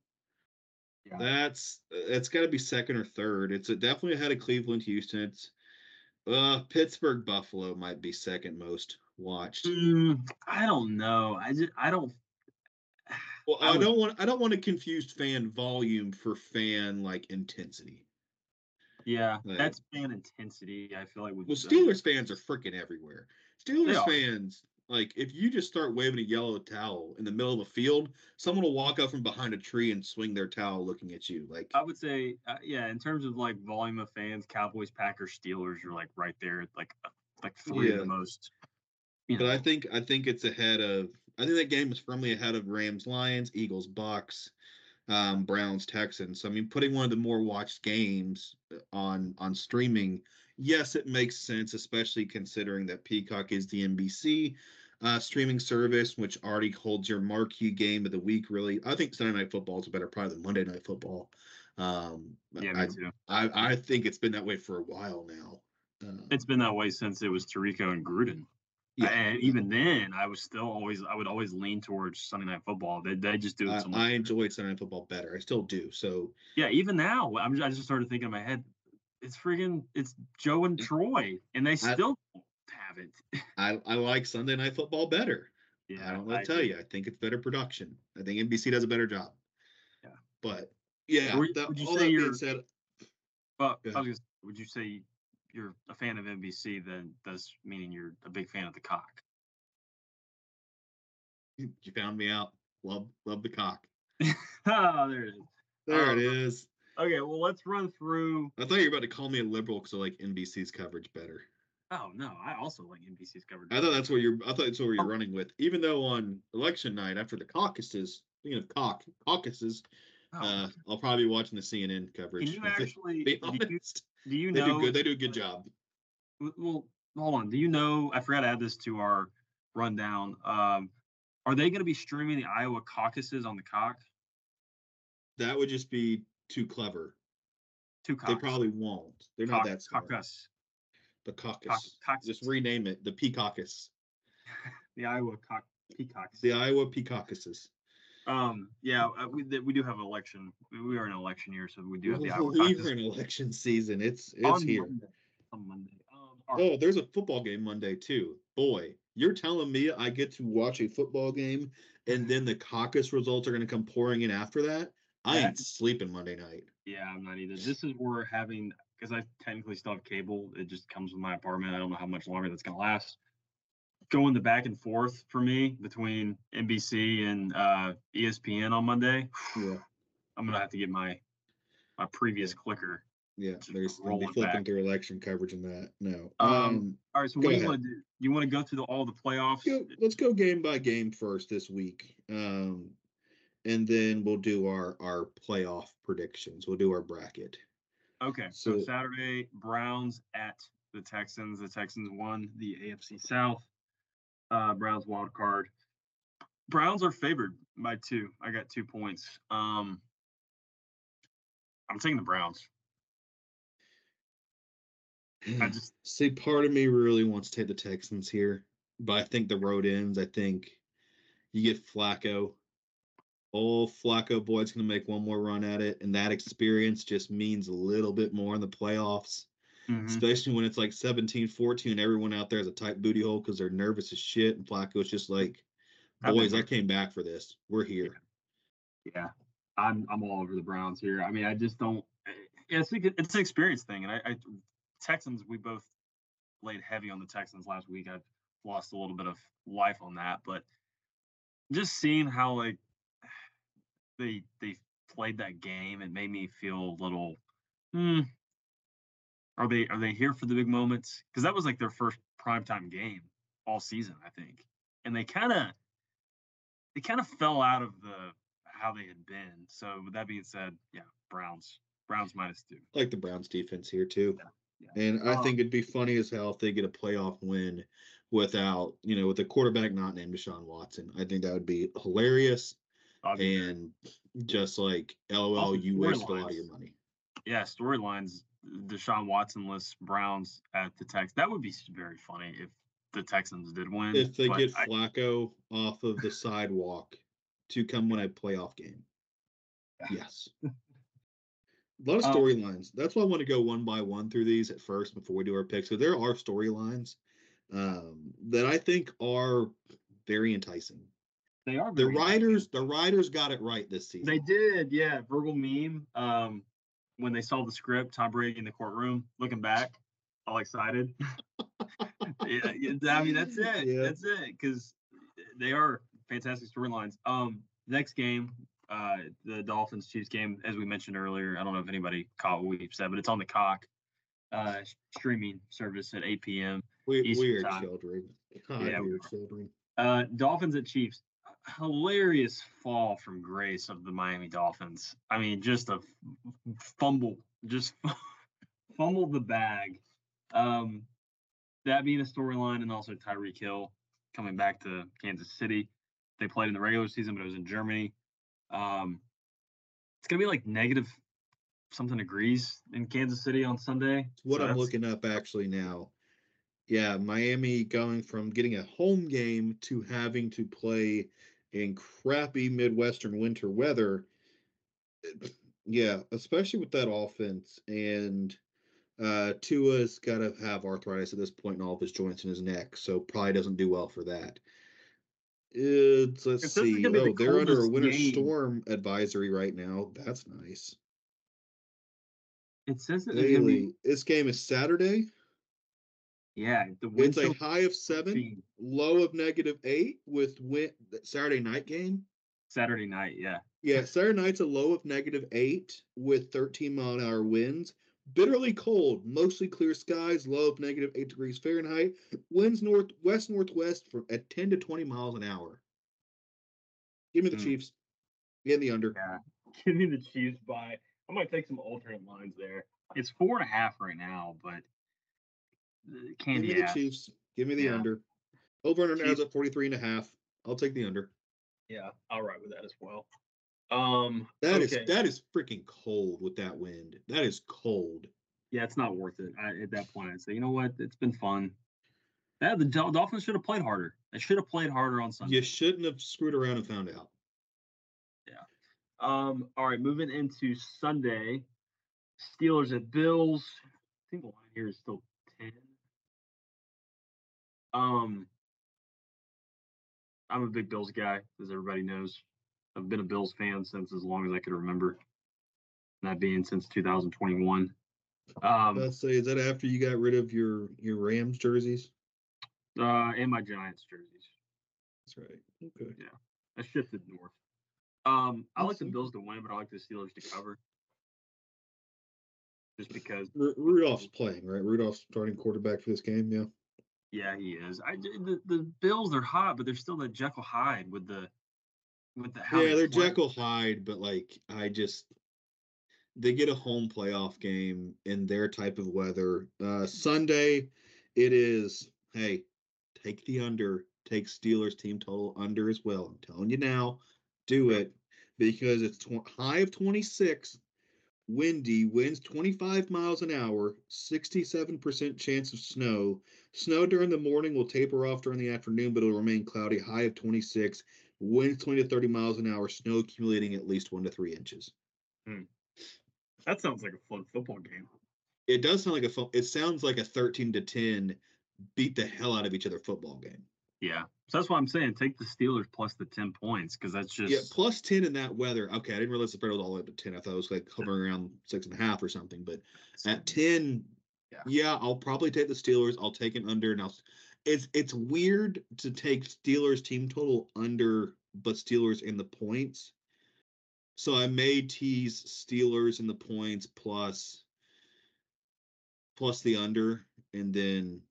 B: Yeah.
A: That's it's got to be second or third. It's a, definitely ahead of Cleveland, Houston. It's uh Pittsburgh, Buffalo might be second most watched.
B: Mm, I don't know. I just I don't.
A: Well,
B: I
A: I,
B: would-
A: don't want I don't want to confuse fan volume for fan like intensity.
B: Yeah,
A: Like-
B: that's fan intensity. I feel like with
A: Well, Steelers fans are freaking everywhere. Steelers fans, like if you just start waving a yellow towel in the middle of a field, someone will walk up from behind a tree and swing their towel looking at you. Like
B: I would say, uh, yeah, in terms of like volume of fans, Cowboys, Packers, Steelers are like right there, like uh, like three of
A: Yeah.
B: the most. You
A: But I think I think it's ahead of I think that game is firmly ahead of Rams Lions, Eagles Bucks, um, Browns Texans. So I mean, putting one of the more watched games uh, on on streaming, yes, it makes sense, especially considering that Peacock is the NBC uh, streaming service, which already holds your marquee game of the week. Really, I think Sunday Night Football is a better product than Monday Night Football. Um,
B: yeah,
A: I,
B: me too.
A: I I think it's been that way for a while now. Um,
B: It's been that way since it was Tirico and Gruden.
A: Yeah.
B: And even then, I was still always, I would always lean towards Sunday Night Football. They, they just do it
A: I,
B: so much.
A: I enjoyed Sunday Night Football better. I still do. So
B: yeah, even now, I'm just, I just started thinking in my head, it's friggin' it's Joe and Troy, and they still don't have it.
A: I, I like Sunday Night Football better.
B: yeah,
A: I don't want to tell you. I think it's better production. I think NBC does a better job.
B: Yeah.
A: But yeah,
B: Would-
A: that,
B: would you
A: all
B: say
A: that being
B: you're-
A: said,
B: But I was gonna, would you say you're a fan of NBC? Then that's meaning you're a big fan of the cock?
A: you you found me out. Love love the cock.
B: oh, there it is.
A: There
B: Um,
A: it is.
B: Okay, well, let's run through.
A: I thought you were about to call me a liberal because I like NBC's coverage better.
B: Oh no, I also like NBC's coverage.
A: I thought that's what you're. I thought that's where you're
B: Oh.
A: running with. Even though on election night after the caucuses, speaking of cock caucuses,
B: Oh,
A: uh, I'll probably be watching the CNN coverage.
B: can you actually?
A: be honest,
B: do you
A: they
B: know?
A: do good. They do a good job.
B: Well, hold on. Do you know? I forgot to add this to our rundown. Um, are they going to be streaming the Iowa caucuses on the cock?
A: That would just be too clever.
B: Two
A: They probably won't. They're
B: Cock-
A: not that smart.
B: caucus.
A: The caucus.
B: caucus.
A: Just rename it the Peacockus.
B: The Iowa cock peacocks.
A: The Iowa Peacockuses.
B: Um. Yeah. uh, We th- we do have an election. We we are in an election year, so we do have the Iowa
A: We're in election season. It's it's
B: on
A: here.
B: Monday. On Monday. Um, all right.
A: Oh, there's a football game Monday too. Boy, you're telling me I get to watch a football game and then the caucus results are going to come pouring in after that? I ain't sleeping Monday night.
B: Yeah, I'm not either. This is where we're having because I technically still have cable. It just comes with my apartment. I don't know how much longer that's gonna last. Going the back and forth for me between NBC and uh, ESPN on Monday,
A: Yeah,
B: I'm gonna have to get my my previous clicker.
A: yeah. There's be flipping
B: back.
A: through election coverage in that. No.
B: Um,
A: Um,
B: All right, so what do you want to do? You want to go through the, all the playoffs?
A: go, let's go game by game first this week. Um, and then we'll do our our playoff predictions. We'll do our bracket.
B: Okay, so,
A: So-
B: Saturday, Browns at the Texans. The Texans won the AFC South. Uh, Browns wild card. Browns are favored by two. I got two points. Um, I'm taking the Browns. I just
A: See, part of me really wants to take the Texans here, but I think the road ends. I think you get Flacco. Old Flacco boy's going to make one more run at it, and that experience just means a little bit more in the playoffs,
B: mhm.
A: especially when it's like 17 14. Everyone out there is a tight booty hole because they're nervous as shit, and Flacco's just like, boys, I came back for this. We're here.
B: yeah, I'm I'm all over the Browns here. I mean, I just don't. eh, Yeah, it's, it's an experience thing, and I, I Texans. We both laid heavy on the Texans last week. I've lost a little bit of life on that, but just seeing how like they they played that game, it made me feel a little. Hmm. Are they are they here for the big moments? Because that was like their first primetime game all season, I think, and they kind of they kind of fell out of the how they had been. So with that being said, yeah, Browns. Browns minus two.
A: like the Browns defense here too. Yeah, yeah. And I um, think it'd be funny as hell if they get a playoff win without, you know, with a quarterback not named Deshaun Watson. I think that would be hilarious. and just like LOL, you wasted a lot of your money.
B: Yeah, storylines. Deshaun Watsonless Browns at the Tex. That would be very funny if the Texans did win.
A: If they get I, Flacco off of the sidewalk to come win a playoff game. Yes. a lot of um, storylines. That's why I want to go one by one through these at first before we do our picks. So there are storylines um, that I think are very enticing.
B: They are.
A: The writers, the writers got it right this season.
B: They did, yeah. Verbal meme. Um, when they saw the script, Tom Brady in the courtroom, looking back, all excited. yeah, I mean that's it. Yeah. That's it. Because they are fantastic storylines. Um, next game, uh, the Dolphins Chiefs game, as we mentioned earlier. I don't know if anybody caught what we said, but it's on the cock uh, streaming service at 8 p.m.
A: We, weird time. children. God, yeah, weird
B: children. Uh, Dolphins at Chiefs. Hilarious fall from grace of the Miami Dolphins. I mean, just a fumble, just fumbled the bag. Um, that being a storyline, and also Tyreek Hill coming back to Kansas City. They played in the regular season, but it was in Germany. Um, it's gonna be like negative something degrees in Kansas City on Sunday.
A: What so I'm looking up actually now. Yeah, Miami going from getting a home game to having to play in crappy Midwestern winter weather. Yeah, especially with that offense. And uh Tua's gotta have arthritis at this point in all of his joints in his neck, so probably doesn't do well for that. It's let's it's see. Oh, the they're under a winter game. storm advisory right now. That's nice.
B: It says
A: daily. Be... This game is Saturday.
B: Yeah,
A: the wind it's a high of seven, low of negative eight with win Saturday night game.
B: Saturday night, yeah.
A: Yeah, Saturday night's a low of negative eight with 13 mile an hour winds. Bitterly cold, mostly clear skies, low of negative eight degrees Fahrenheit. Winds northwest northwest for at 10 to 20 miles an hour. Give me the mm. Chiefs. Give the under.
B: Yeah, give me the Chiefs by I might take some alternate lines there. It's four and a half right now, but
A: candy. Give me the Chiefs. Give me the yeah. under. Over under now is at 43 and a half. I'll take the under.
B: Yeah, I'll ride with that as well. Um
A: that okay. is that is freaking cold with that wind. That is cold.
B: Yeah, it's not worth it. I, at that point, I'd say, you know what? It's been fun. Yeah, the Dolphins should have played harder. They should have played harder on Sunday.
A: You shouldn't have screwed around and found out. Yeah.
B: Um, all right, moving into Sunday. Steelers at Bills. I think the line here is still 10. Um, I'm a big Bills guy, as everybody knows. I've been a Bills fan since as long as I could remember. That being since 2021.
A: Um, Let's say, is that after you got rid of your your Rams jerseys?
B: Uh, and my Giants jerseys.
A: That's right. Okay.
B: Yeah, I shifted north. Um, I like the Bills to win, but I like the Steelers to cover. Just because
A: R- Rudolph's playing, right? Rudolph's starting quarterback for this game, yeah.
B: Yeah, he is. I the, the Bills they're hot, but they're still the Jekyll Hyde with the with the
A: yeah they're play. Jekyll Hyde, but like I just they get a home playoff game in their type of weather. Uh Sunday, it is hey take the under, take Steelers team total under as well. I'm telling you now, do it because it's tw- high of 26, windy, winds 25 miles an hour, 67% chance of snow. Snow during the morning will taper off during the afternoon, but it'll remain cloudy. High of 26, winds 20 to 30 miles an hour, snow accumulating at least one to three inches.
B: Hmm. That sounds like a fun football game.
A: It does sound like a fun. It sounds like a 13 to 10 beat the hell out of each other football game.
B: Yeah. So that's why I'm saying take the Steelers plus the 10 points because that's just.
A: Yeah, plus 10 in that weather. Okay. I didn't realize the spread was all the way up to 10. I thought it was like hovering around six and a half or something. But at 10, yeah. yeah, I'll probably take the Steelers. I'll take an under. And I'll, it's, it's weird to take Steelers team total under, but Steelers in the points. So I may tease Steelers in the points plus plus the under and then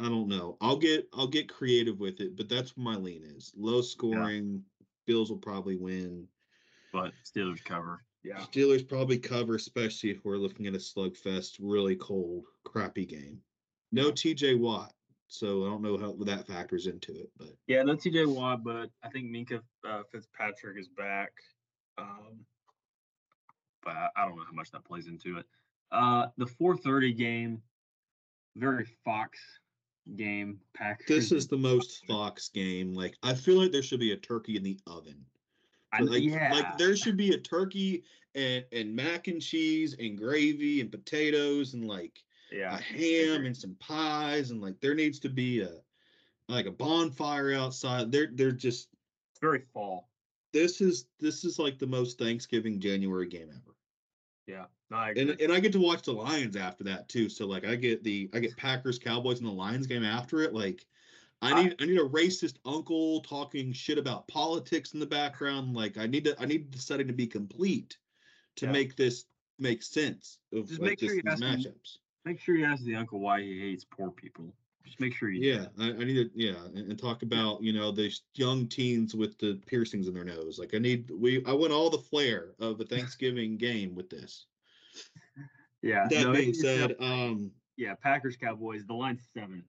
A: I don't know. I'll get I'll get creative with it, but that's what my lean is. Low scoring. Yeah. Bills will probably win.
B: but Steelers cover. Yeah.
A: Steelers probably cover, especially if we're looking at a slugfest, really cold, crappy game. No TJ Watt, so I don't know how that factors into it. But
B: yeah, no TJ Watt, but I think Minkah uh, Fitzpatrick is back. Um, but I, I don't know how much that plays into it. Uh, the 4:30 game, very Fox game. Packers.
A: This is the most Fox game. Like I feel like there should be a turkey in the oven. I, like, yeah. like there should be a turkey and and mac and cheese and gravy and potatoes and like yeah. a ham and some pies and like there needs to be a like a bonfire outside. They're they're just
B: it's very fall.
A: This is this is like the most Thanksgiving January game ever.
B: Yeah.
A: No, and and I get to watch the Lions after that too. So like I get the I get Packers Cowboys and the Lions game after it. Like I need I, I need a racist uncle talking shit about politics in the background. Like I need to I need the setting to be complete to yeah. make this make sense of
B: Just
A: like,
B: make sure
A: this,
B: you ask matchups. Him, make sure you ask the uncle why he hates poor people. Just make sure you.
A: Yeah, I, I, need to. Yeah, and, and, talk about you know the young teens with the piercings in their nose. Like I need we. I want all the flair of a Thanksgiving game with this.
B: Yeah.
A: That no, being said, um,
B: yeah, Packers Cowboys. The line's seven.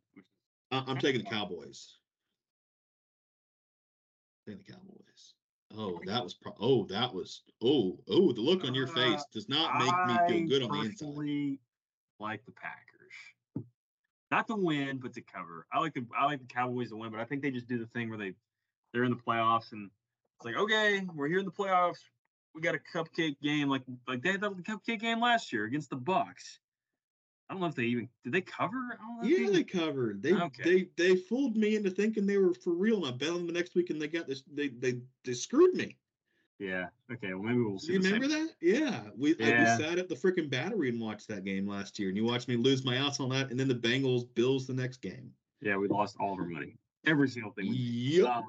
A: I'm taking the Cowboys. taking the Cowboys. Oh, that was pro- oh, that was oh, oh, the look on your face does not make me feel good on the inside.
B: Like the Packers, not to win, but to cover. I like the I like the Cowboys to win, but I think they just do the thing where they they're in the playoffs and it's like okay, we're here in the playoffs. We got a cupcake game like like they had the cupcake game last year against the Bucks. I don't know if they even did they cover.
A: yeah, they, they, covered. They okay. they they fooled me into thinking they were for real, and I bet them the next week, and they got this. They they they screwed me.
B: Yeah. Okay. Well, maybe we'll see.
A: You remember that? Yeah. We, yeah. I, we sat at the freaking battery and watched that game last year, and you watched me lose my ass on that, and then the Bengals Bills the next game.
B: Yeah, we lost all of our money, every single thing.
A: Yep. Um,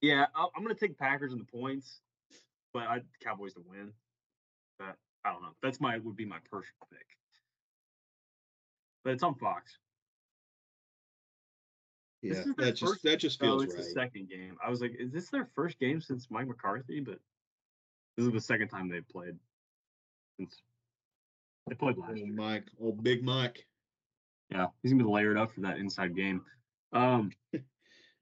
B: yeah, i am going to take Packers in the points, but I Cowboys to win. But I don't know. That's my would be my personal pick but it's on Fox.
A: Yeah, that just that just feels
B: oh, it's
A: right.
B: the second game. I was like, is this their first game since Mike McCarthy? But this is the second time they've played since they played last
A: year. Mike, old Big Mike.
B: Yeah, he's gonna be layered up for that inside game. Um,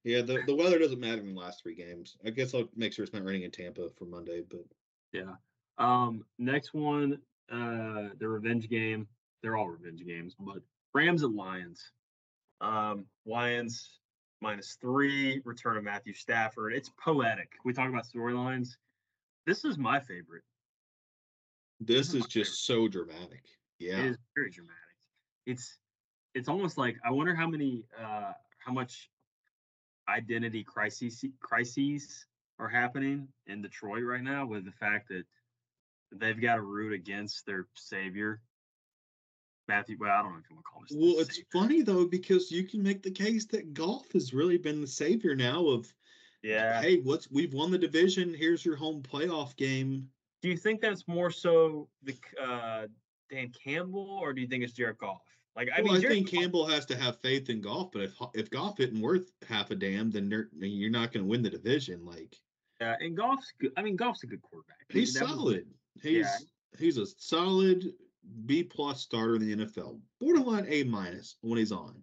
A: yeah, the, the weather doesn't matter in the last three games. I guess I'll make sure it's not raining in Tampa for Monday, but
B: yeah. Um, next one, uh, the revenge game. They're all revenge games, but Rams and Lions. Um, Lions minus three, return of Matthew Stafford. It's poetic. We talk about storylines. This is my favorite.
A: This, this is, is just favorite. so dramatic. Yeah.
B: It is very dramatic. It's it's almost like I wonder how many uh how much identity crises crises are happening in Detroit right now with the fact that they've got to root against their savior Matthew. Well, I don't know if you want to call
A: him. Well, it's savior. funny though because you can make the case that Goff has really been the savior now of.
B: Yeah.
A: Hey, what's we've won the division. Here's your home playoff game.
B: Do you think that's more so the uh, Dan Campbell, or do you think it's Jared Goff? Like, I well,
A: mean, I think Campbell has to have faith in Goff, but if if Goff isn't worth half a damn, then you're not going to win the division. Like,
B: yeah, and Goff's good. I mean, Goff's a good quarterback.
A: He's solid. Was, he's yeah. he's a solid B plus starter in the NFL, borderline A minus when he's on.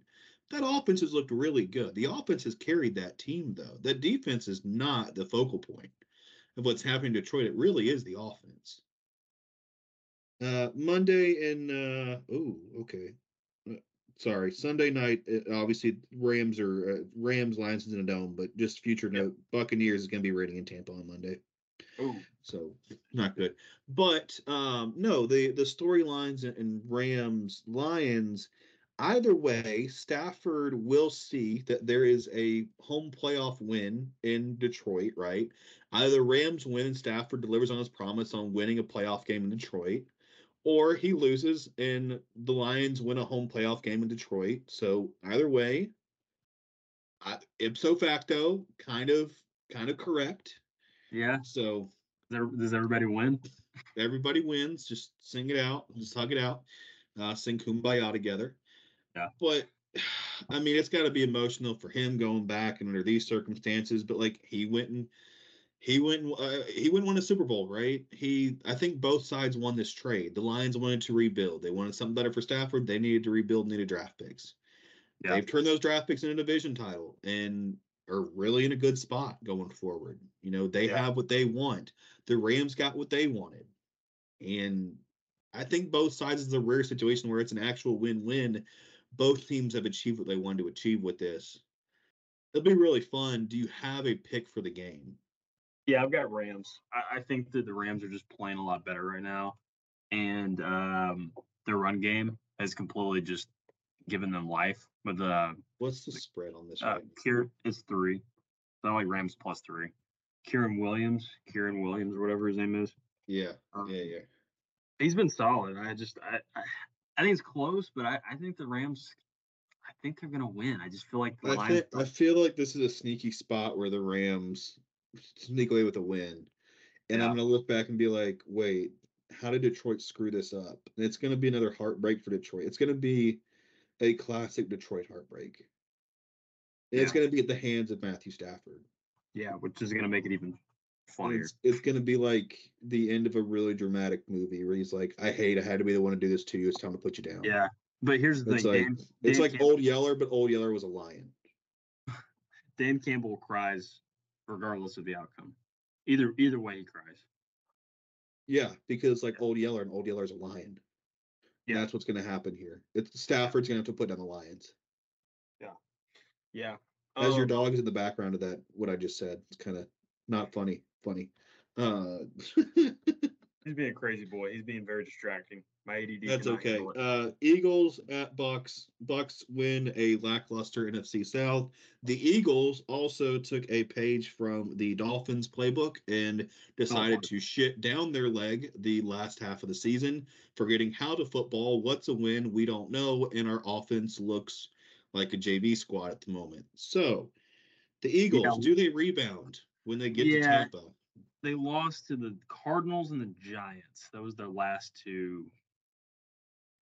A: That offense has looked really good. The offense has carried that team, though. The defense is not the focal point of what's happening in Detroit. It really is the offense. Uh, Monday and uh, oh, okay. Sorry, Sunday night. Uh, obviously, Rams are uh, Rams Lions is in a dome, but just future note: Buccaneers is going to be raiding in Tampa on Monday.
B: Ooh.
A: So not good. But um, no, the the storylines and Rams Lions. Either way, Stafford will see that there is a home playoff win in Detroit, right? Either Rams win and Stafford delivers on his promise on winning a playoff game in Detroit, or he loses and the Lions win a home playoff game in Detroit. So either way, I, ipso facto, kind of kind of correct.
B: Yeah.
A: So
B: does everybody win?
A: Everybody wins. Just sing it out. Just hug it out. Uh, sing kumbaya together.
B: Yeah.
A: But I mean, it's got to be emotional for him going back and under these circumstances. But like he went and He went. Uh, he wouldn't win a Super Bowl, right? He. I think both sides won this trade. The Lions wanted to rebuild. They wanted something better for Stafford. They needed to rebuild. Needed draft picks. Yeah. They've turned those draft picks into a division title and are really in a good spot going forward. You know, they yeah. have what they want. The Rams got what they wanted. And I think both sides is a rare situation where it's an actual win-win. Both teams have achieved what they wanted to achieve with this. It'll be really fun. Do you have a pick for the game?
B: Yeah, I've got Rams. I, I think that the Rams are just playing a lot better right now, and um, their run game has completely just given them life. With uh,
A: what's the spread on this?
B: Uh, Kier, it's three. So like Rams plus three. Kyren Williams, Kieran Williams, or whatever his name is.
A: Yeah, um, yeah, yeah.
B: He's been solid. I just, I, I, I think it's close, but I, I think the Rams. I think they're gonna win. I just feel like
A: the I, think, I feel like this is a sneaky spot where the Rams sneak away with a win, and yeah. I'm gonna look back and be like, wait, how did Detroit screw this up? And it's gonna be another heartbreak for Detroit. It's gonna be a classic Detroit heartbreak. Yeah. It's going to be at the hands of Matthew Stafford.
B: Yeah, which is going to make it even funnier.
A: It's, it's going to be like the end of a really dramatic movie where he's like, "I hate. I had to be the one to do this to you. It's time to put you down."
B: Yeah, but here's the
A: it's
B: thing.
A: Like, Dan, it's Dan like Campbell, Old Yeller, but Old Yeller was a lion.
B: Dan Campbell cries regardless of the outcome. Either either way, he cries.
A: Yeah, because like Old Yeller and Old Yeller's a lion. Yeah. That's what's going to happen here. It's Stafford's going to have to put down the Lions.
B: Yeah. Yeah.
A: As um, your dog is in the background of that, what I just said, it's kind of not funny. Funny. Uh,
B: He's being a crazy boy. He's being very distracting. My ADD.
A: That's okay. Uh, Eagles at Bucks. Bucks win a lackluster NFC South. The Eagles also took a page from the Dolphins playbook and decided oh, to shit down their leg the last half of the season, forgetting how to football. What's a win? We don't know, and our offense looks like a JV squad at the moment. So, the Eagles, yeah. do they rebound when they get yeah. to Tampa?
B: they lost to the Cardinals and the Giants. That was their last two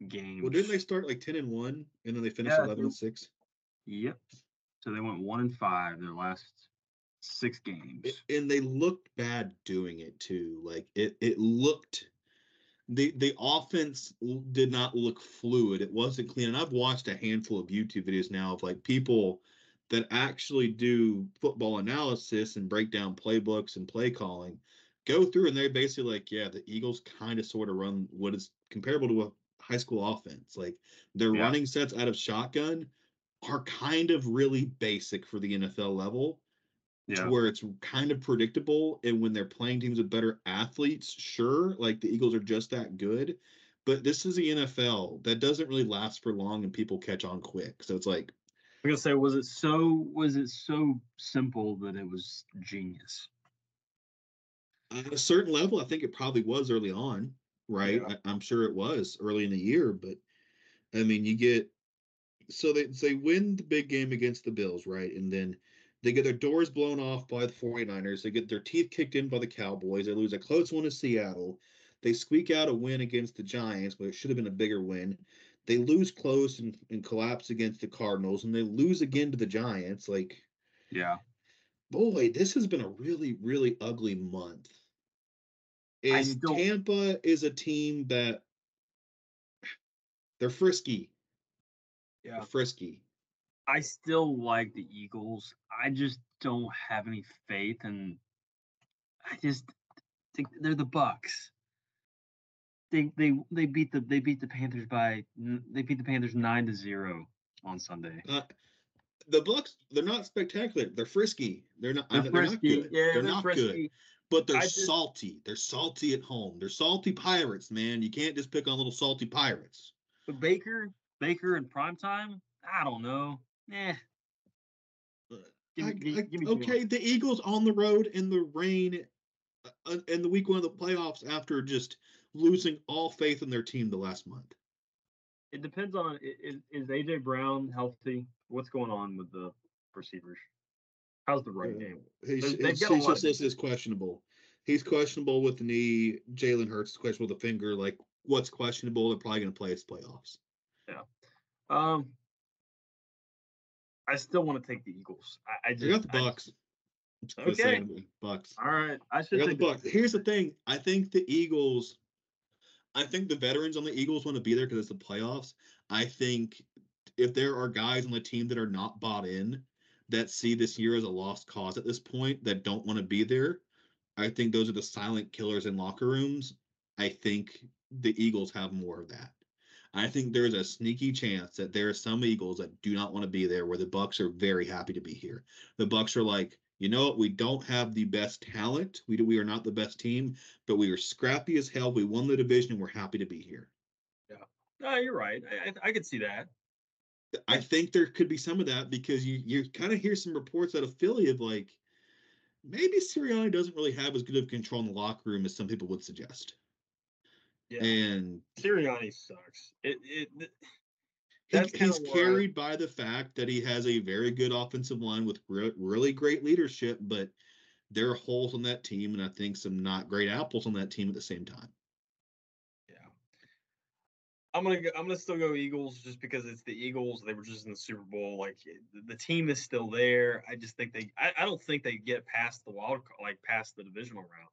B: games.
A: Well, didn't they start like ten and one, and then they finished yeah, eleven and six?
B: Yep. So they went one and five their last six games,
A: and they looked bad doing it too. Like it, it looked. The, the offense did not look fluid. It wasn't clean. And I've watched a handful of YouTube videos now of like people that actually do football analysis and break down playbooks and play calling go through and they're basically like, yeah, the Eagles kind of sort of run what is comparable to a high school offense. Like their yeah. running sets out of shotgun are kind of really basic for the NFL level. Yeah. where it's kind of predictable. And when they're playing teams with better athletes, sure, like the Eagles are just that good. But this is the NFL that doesn't really last for long and people catch on quick. So it's like
B: I'm gonna say, was it so was it so simple that it was genius?
A: At a certain level, I think it probably was early on, right? Yeah. I, am sure it was early in the year, but I mean, you get so they they win the big game against the Bills, right? And then they get their doors blown off by the 49ers. They get their teeth kicked in by the Cowboys. They lose a close one to Seattle. They squeak out a win against the Giants, but it should have been a bigger win. They lose close and, and collapse against the Cardinals, and they lose again to the Giants. Like,
B: yeah,
A: boy, this has been a really, really ugly month. And still... Tampa is a team that they're frisky.
B: Yeah, they're
A: frisky.
B: I still like the Eagles. I just don't have any faith, and I just think they're the Bucks they they they beat the they beat the Panthers by they beat the Panthers nine to zero on Sunday.
A: Uh, the Bucks they're not spectacular. They're frisky. They're not. They're, they're not good. Yeah, they're, they're not frisky. good. But they're just, salty. They're salty at home. They're salty pirates, man. You can't just pick on little salty pirates.
B: But Baker, Baker in prime time, I don't know. Eh.
A: Give, I, give, give okay, the Eagles on the road in the rain uh, uh, in the week one of the playoffs after just losing all faith in their team the last month?
B: It depends on is, is AJ Brown healthy? What's going on with the receivers? How's the running game?
A: He's, he's, he's just listed as questionable. He's questionable with the knee. Jalen Hurts is questionable with the finger. Like what's questionable? They're probably going to play its playoffs.
B: Yeah. Um. I still want to take the Eagles. I, I just
A: got the Bucks.
B: Okay.
A: Bucks.
B: All right. I should
A: the Bucks. Here's the thing. I think the Eagles. I think the veterans on the Eagles want to be there because it's the playoffs. I think if there are guys on the team that are not bought in, that see this year as a lost cause at this point, that don't want to be there, I think those are the silent killers in locker rooms. I think the Eagles have more of that. I think there's a sneaky chance that there are some Eagles that do not want to be there where the Bucks are very happy to be here. The Bucks are like, you know what? We don't have the best talent. We do, we are not the best team, but we are scrappy as hell. We won the division and we're happy to be here.
B: Yeah. No, you're right. I, I, I could see that.
A: I think there could be some of that because you you kind of hear some reports out of Philly of like maybe Sirianni doesn't really have as good of control in the locker room as some people would suggest.
B: Yeah.
A: And
B: Sirianni sucks. It, it,
A: he, he's carried by the fact that he has a very good offensive line with re- really great leadership, but there are holes on that team, and I think some not great apples on that team at the same time.
B: I'm gonna go, I'm gonna still go Eagles just because it's the Eagles. They were just in the Super Bowl. Like eh, the team is still there. I just think they. I, I don't think they get past the wild, like past the divisional round.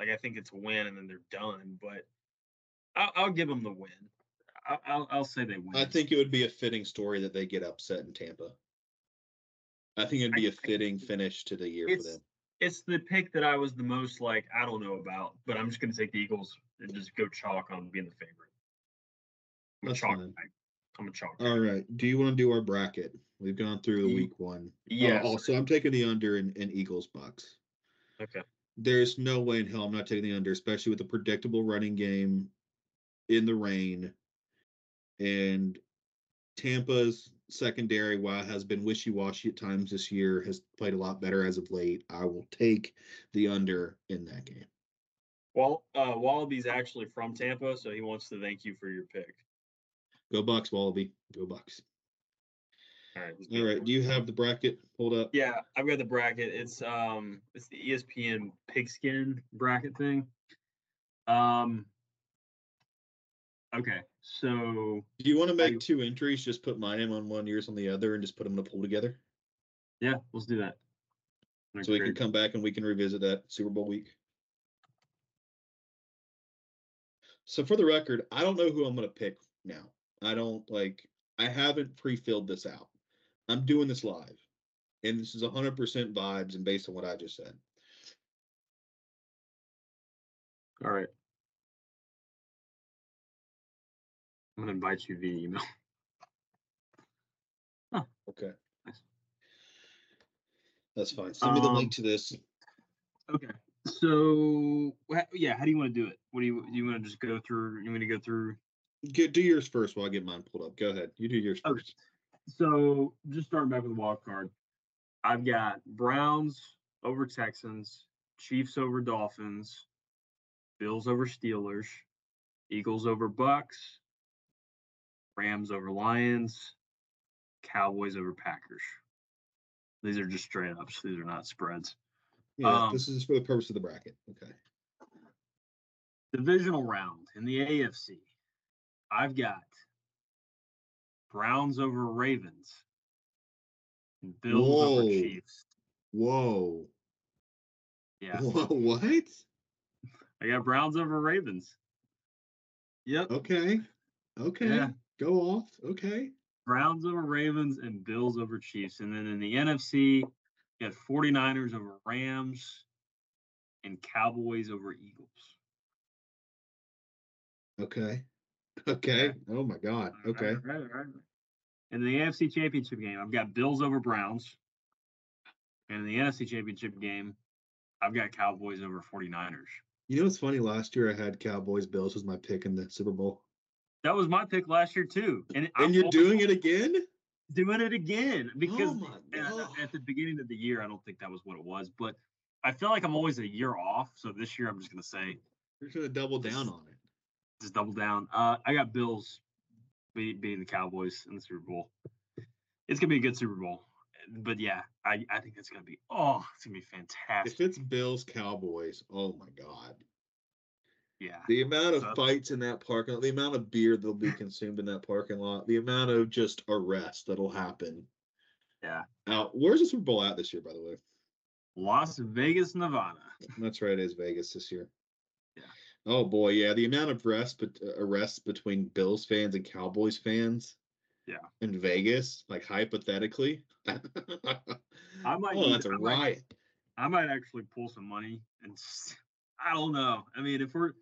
B: Like I think it's a win and then they're done. But I'll, I'll give them the win. I'll, I'll say they win.
A: I think it would be a fitting story that they get upset in Tampa. I think it'd be a fitting finish to the year for them.
B: It's the pick that I was the most like I don't know about, but I'm just going to take the Eagles and just go chalk on being the favorite. I'm a chalk. I'm a chalk.
A: All right. Do you want to do our bracket? We've gone through the week one. Yeah. Uh, also, I'm taking the under in, in Eagles Bucks.
B: Okay.
A: There's no way in hell I'm not taking the under, especially with a predictable running game in the rain and Tampa's secondary, while has been wishy-washy at times this year, has played a lot better as of late. I will take the under in that game.
B: Well, uh, Wallaby's actually from Tampa, so he wants to thank you for your pick.
A: Go Bucks, Wallaby. Go Bucks.
B: All right.
A: All right. Do you have the bracket pulled up?
B: Yeah, I've got the bracket. It's um, it's the ESPN pigskin bracket thing. Um, Okay, so
A: do you want to make I, two entries? Just put my name on one, yours on the other, and just put them in a pool together.
B: Yeah, let's do that.
A: so we can come back and we can revisit that Super Bowl week. So for the record, I don't know who I'm going to pick now. I don't like. I haven't pre-filled this out. I'm doing this live, and this is 100% vibes and based on what I just said.
B: All right. I'm gonna invite you via email.
A: Huh. Okay. Nice. That's fine. Send me the link um, to this.
B: Okay. So yeah, how do you want to do it? What do you do? You want to just go through? You want to go through?
A: Get do yours first while I get mine pulled up. Go ahead. You do yours okay. first.
B: So just starting back with the wild card, I've got Browns over Texans, Chiefs over Dolphins, Bills over Steelers, Eagles over Bucks, Rams over Lions, Cowboys over Packers. These are just straight ups. These are not spreads.
A: Yeah, um, this is for the purpose of the bracket. Okay.
B: Divisional round in the AFC. I've got Browns over Ravens and Bills Whoa. over Chiefs.
A: Whoa.
B: Yeah.
A: Whoa, What?
B: I got Browns over Ravens. Yep.
A: Okay. Okay. Yeah. Go off. Okay.
B: Browns over Ravens and Bills over Chiefs. And then in the NFC, you got 49ers over Rams and Cowboys over Eagles.
A: Okay. Okay. Oh my God. Okay. Right, right, right.
B: In the AFC Championship game, I've got Bills over Browns. And in the NFC Championship game, I've got Cowboys over 49ers.
A: You know what's funny? Last year I had Cowboys Bills was my pick in the Super Bowl.
B: That was my pick last year too.
A: And, and you're doing it again?
B: Doing it again because oh at, at the beginning of the year, I don't think that was what it was, but I feel like I'm always a year off. So this year, I'm just gonna say
A: you're gonna double down on it.
B: Just double down. Uh, I got Bills beating the Cowboys in the Super Bowl. It's gonna be a good Super Bowl, but yeah, I, I think it's gonna be oh, it's gonna be fantastic.
A: If it's Bills Cowboys, oh my god,
B: yeah.
A: The amount of fights in that parking lot, the amount of beer that'll be consumed in that parking lot, the amount of just arrest that'll happen.
B: Yeah.
A: Now, where's the Super Bowl at this year, by the way?
B: Las Vegas, Nevada.
A: That's right. It is Vegas this year. Oh boy, yeah. The amount of arrests, but uh, arrests between Bills fans and Cowboys fans.
B: Yeah.
A: In Vegas, like hypothetically.
B: I might.
A: oh, that's a
B: I
A: riot.
B: Might, I might actually pull some money and just, I don't know. I mean, if we're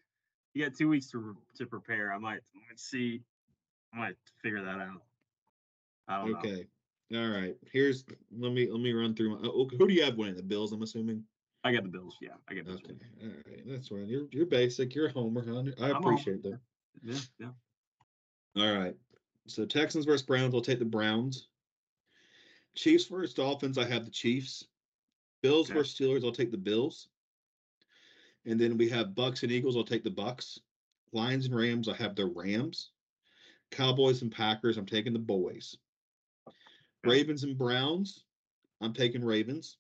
B: you got two weeks to to prepare, I might, might see. I might figure that out. I don't
A: okay.
B: know.
A: All right. Here's let me let me run through my. Oh, who do you have winning? The Bills, I'm assuming.
B: I got the Bills. Yeah, I got the Bills.
A: Okay. All right. That's right. You're you're basic. You're a homer, huh? I
B: I'm
A: appreciate that.
B: Yeah, yeah.
A: All right. So Texans versus Browns. I'll take the Browns. Chiefs versus Dolphins. I have the Chiefs. Bills
B: Okay.
A: versus Steelers. I'll take the Bills. And then we have Bucks and Eagles. I'll take the Bucks. Lions and Rams. I have the Rams. Cowboys and Packers. I'm taking the boys.
B: Okay.
A: Ravens and Browns. I'm taking Ravens.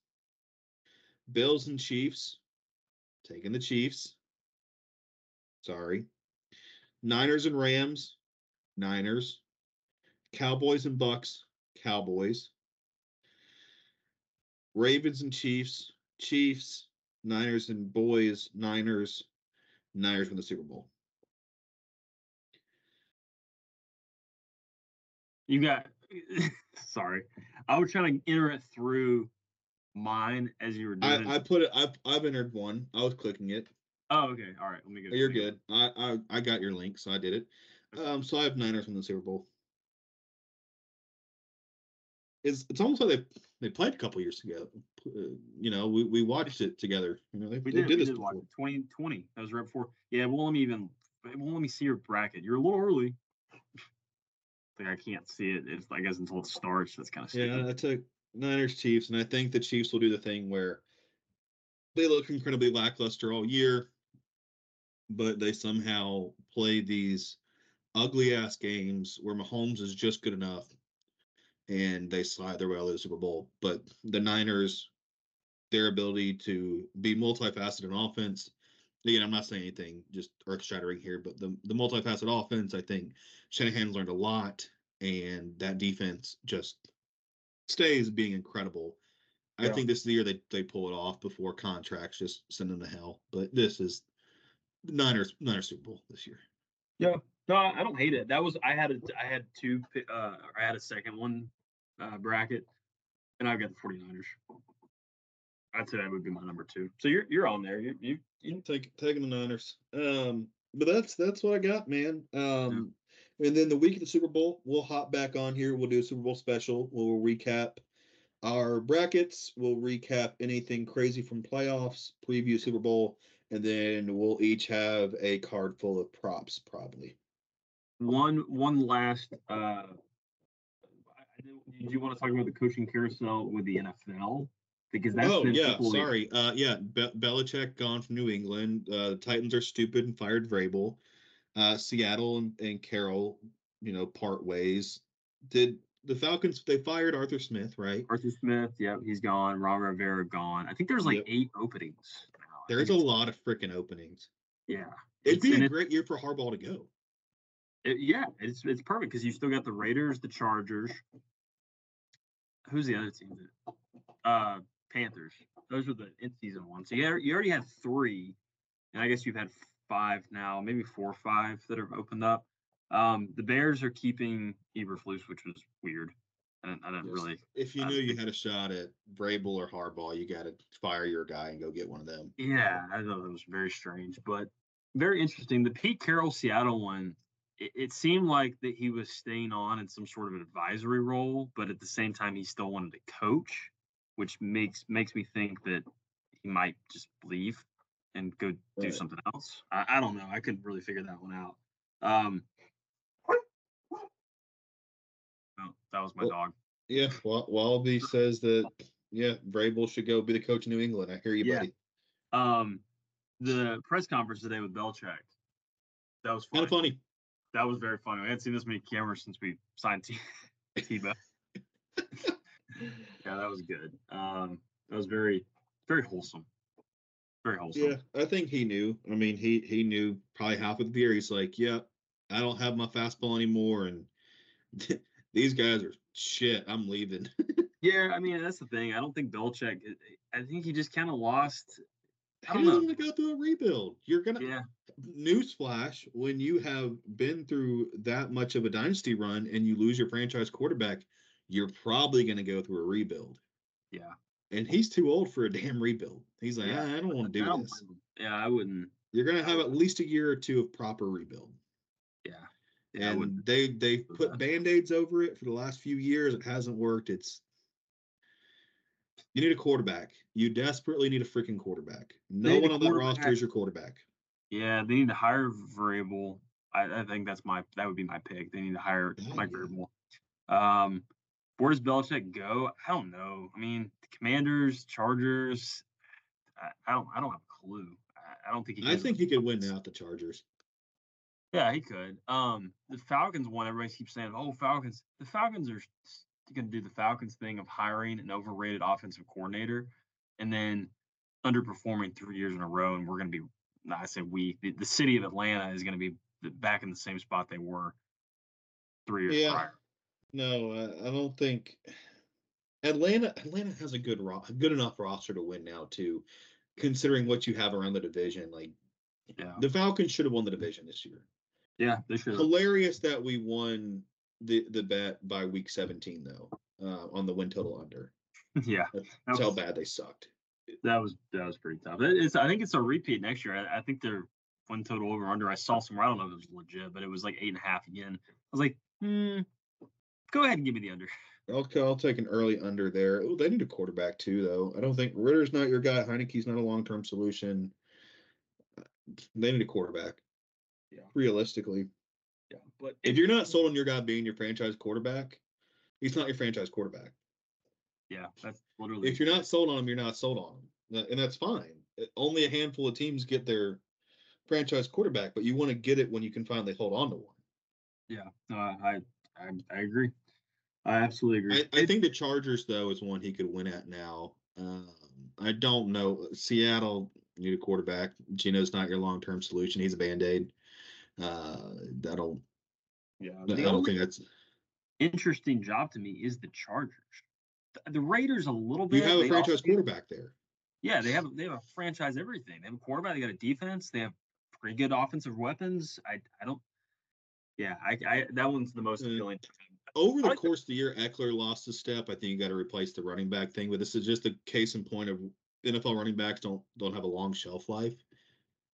A: Bills and Chiefs. Taking the Chiefs. Sorry. Niners and Rams. Niners. Cowboys and Bucks. Cowboys. Ravens and Chiefs. Chiefs. Niners and Boys. Niners. Niners win the Super Bowl.
B: You got. sorry, I was trying to enter it through mine as you were doing.
A: I, I put it. I've I've entered one. I was clicking it.
B: oh, okay. All right. Let me go.
A: You're
B: let me go.
A: good. I, I I got your link, so I did it. Um, so I have Niners win the Super Bowl. It's it's almost like they they played a couple years ago. Uh, you know, we, we watched it together. You know, they,
B: We
A: they
B: did.
A: did
B: we
A: this
B: did
A: before.
B: it. 2020. That was right before. Yeah. Well, let me even. Well, let me see your bracket. You're a little early. Like I can't see it. It's I guess until it starts. That's kind of stupid.
A: Yeah, I took Niners Chiefs, and I think the Chiefs will do the thing where they look incredibly lackluster all year, but they somehow play these ugly ass games where Mahomes is just good enough and they slide their way out of the Super Bowl. But the Niners, their ability to be multifaceted in offense, again, I'm not saying anything just earth shattering here, but the, the multifaceted offense, I think Shanahan learned a lot, and that defense just stays being incredible. I think this is the year they, they pull it off before contracts just send them to hell. But this is Niners Niners Super Bowl this year.
B: Yeah, no, I don't hate it. That was I had a I had two uh I had a second one uh bracket and I've got the 49ers. I'd say that would be my number two. So you're you're on there. You you, you
A: Take taking the Niners. Um, but that's that's what I got, man. Um, and then the week of the Super Bowl, we'll hop back on here. We'll do a Super Bowl special. We'll recap our brackets. We'll recap anything crazy from playoffs, preview Super Bowl, and then we'll each have a card full of props, probably.
B: one one last uh didn't- you want to talk about the coaching carousel with the NFL? Because that's
A: oh yeah, sorry. Uh, yeah, Be- Belichick gone from New England. Uh, the Titans are stupid and fired Vrabel. Uh, Seattle and, and Carroll, you know, part ways. Did the Falcons? They fired Arthur Smith, right?
B: Arthur Smith, yeah, he's gone. Ron Rivera gone. I think there's like
A: Yep.
B: eight openings. now.
A: There's a lot of freaking openings.
B: Yeah.
A: It'd
B: It's-
A: be a great year for Harbaugh to go.
B: It, yeah, it's it's perfect because you still got the Raiders, the Chargers. Who's the other team? That, uh, Panthers. Those are the in-season ones. So you already- you already had three, and I guess you've had five now, maybe four or five that have opened up. Um, the Bears are keeping Eberflus, which was weird. I didn't, I didn't really.
A: If you knew you had a shot at Vrabel or Harbaugh, you got to fire your guy and go get one of them.
B: Yeah, I thought that was very strange, but very interesting. The Pete Carroll Seattle one, it, it seemed like that he was staying on in some sort of advisory role, but at the same time, he still wanted to coach, which makes makes me think that he might just leave and go do
A: Right.
B: something else. I, I don't know. I couldn't really figure that one out. Um, oh, that was my
A: Well,
B: dog.
A: Yeah, Wa- Wallaby says that yeah, Vrabel should go be the coach of New England. I hear you,
B: Yeah.
A: buddy.
B: Um, the press conference today with Belichick. That was
A: Kind
B: funny.
A: of funny.
B: That was very funny. I hadn't seen this many cameras since we signed T- Tebow. yeah, that was good. Um, that was very, very wholesome. Very wholesome.
A: Yeah, I think he knew. I mean, he he knew probably half of the year. He's like, yeah, I don't have my fastball anymore, and these guys are shit. I'm leaving.
B: Yeah, I mean that's the thing. I don't think Belichick. I think he just kind of lost.
A: I don't know. go through a rebuild. You're gonna.
B: Yeah.
A: Newsflash: When you have been through that much of a dynasty run and you lose your franchise quarterback, you're probably going to go through a rebuild.
B: Yeah.
A: And he's too old for a damn rebuild. He's like, yeah. I, I don't want to do this.
B: Yeah, I wouldn't.
A: You're going to have at least a year or two of proper rebuild.
B: Yeah.
A: yeah and they they put band-aids over it for the last few years. It hasn't worked. It's you need a quarterback. You desperately need a freaking quarterback. No one on that roster is your quarterback.
B: Yeah, they need to hire Vrabel. I, I, think that's my that would be my pick. They need to hire oh, Mike yeah. Vrabel. Um, where does Belichick go? I don't know. I mean, the Commanders, Chargers. I, I don't. I don't have a clue. I, I don't think
A: he. I think he could win out the Chargers.
B: Yeah, he could. Um, the Falcons one. Everybody keeps saying, "Oh, Falcons." The Falcons are going to do the Falcons thing of hiring an overrated offensive coordinator, and then underperforming three years in a row, and we're going to be. I say we. The, the city of Atlanta is going to be back in the same spot they were three years yeah. prior.
A: No, I, I don't think Atlanta. Atlanta has a good ro- good enough roster to win now too, considering what you have around the division. Like,
B: yeah.
A: the Falcons should have won the division this year.
B: Yeah, they should.
A: Hilarious that we won the the bet by week 17 though uh, on the win total under.
B: Yeah,
A: that's was, how bad they sucked.
B: That was that was pretty tough. It's I think it's a repeat next year. I, I think they're win total over under. I saw somewhere. I don't know if it was legit, but it was like eight and a half again. I was like, hmm, Go ahead and give me the under.
A: Okay, I'll take an early under there. Oh, they need a quarterback too, though. I don't think Ridder's not your guy. Heinicke's not a long term solution. They need a quarterback.
B: Yeah.
A: Realistically.
B: Yeah. But
A: if, if you're not sold on your guy being your franchise quarterback, he's not your franchise quarterback.
B: Yeah, that's literally.
A: If you're not sold on him, you're not sold on him, and that's fine. Only a handful of teams get their franchise quarterback, but you want to get it when you can finally hold on to one.
B: Yeah, no, I I, I agree. I absolutely agree.
A: I, I, think the Chargers though is one he could win at now. Um, I don't know. Seattle need a quarterback. Geno's not your long term solution. He's a band aid. Uh, that'll.
B: Yeah,
A: I don't think that's
B: interesting job to me is the Chargers. The, the Raiders a little bit.
A: You have a franchise quarterback there.
B: Yeah, they have they have a franchise everything. They have a quarterback. They got a defense. They have pretty good offensive weapons. I I don't yeah, I, I that one's the most mm. appealing.
A: Over the course of the year, Ekeler lost a step. I think you got to replace the running back thing, but this is just a case in point of NFL running backs don't don't have a long shelf life.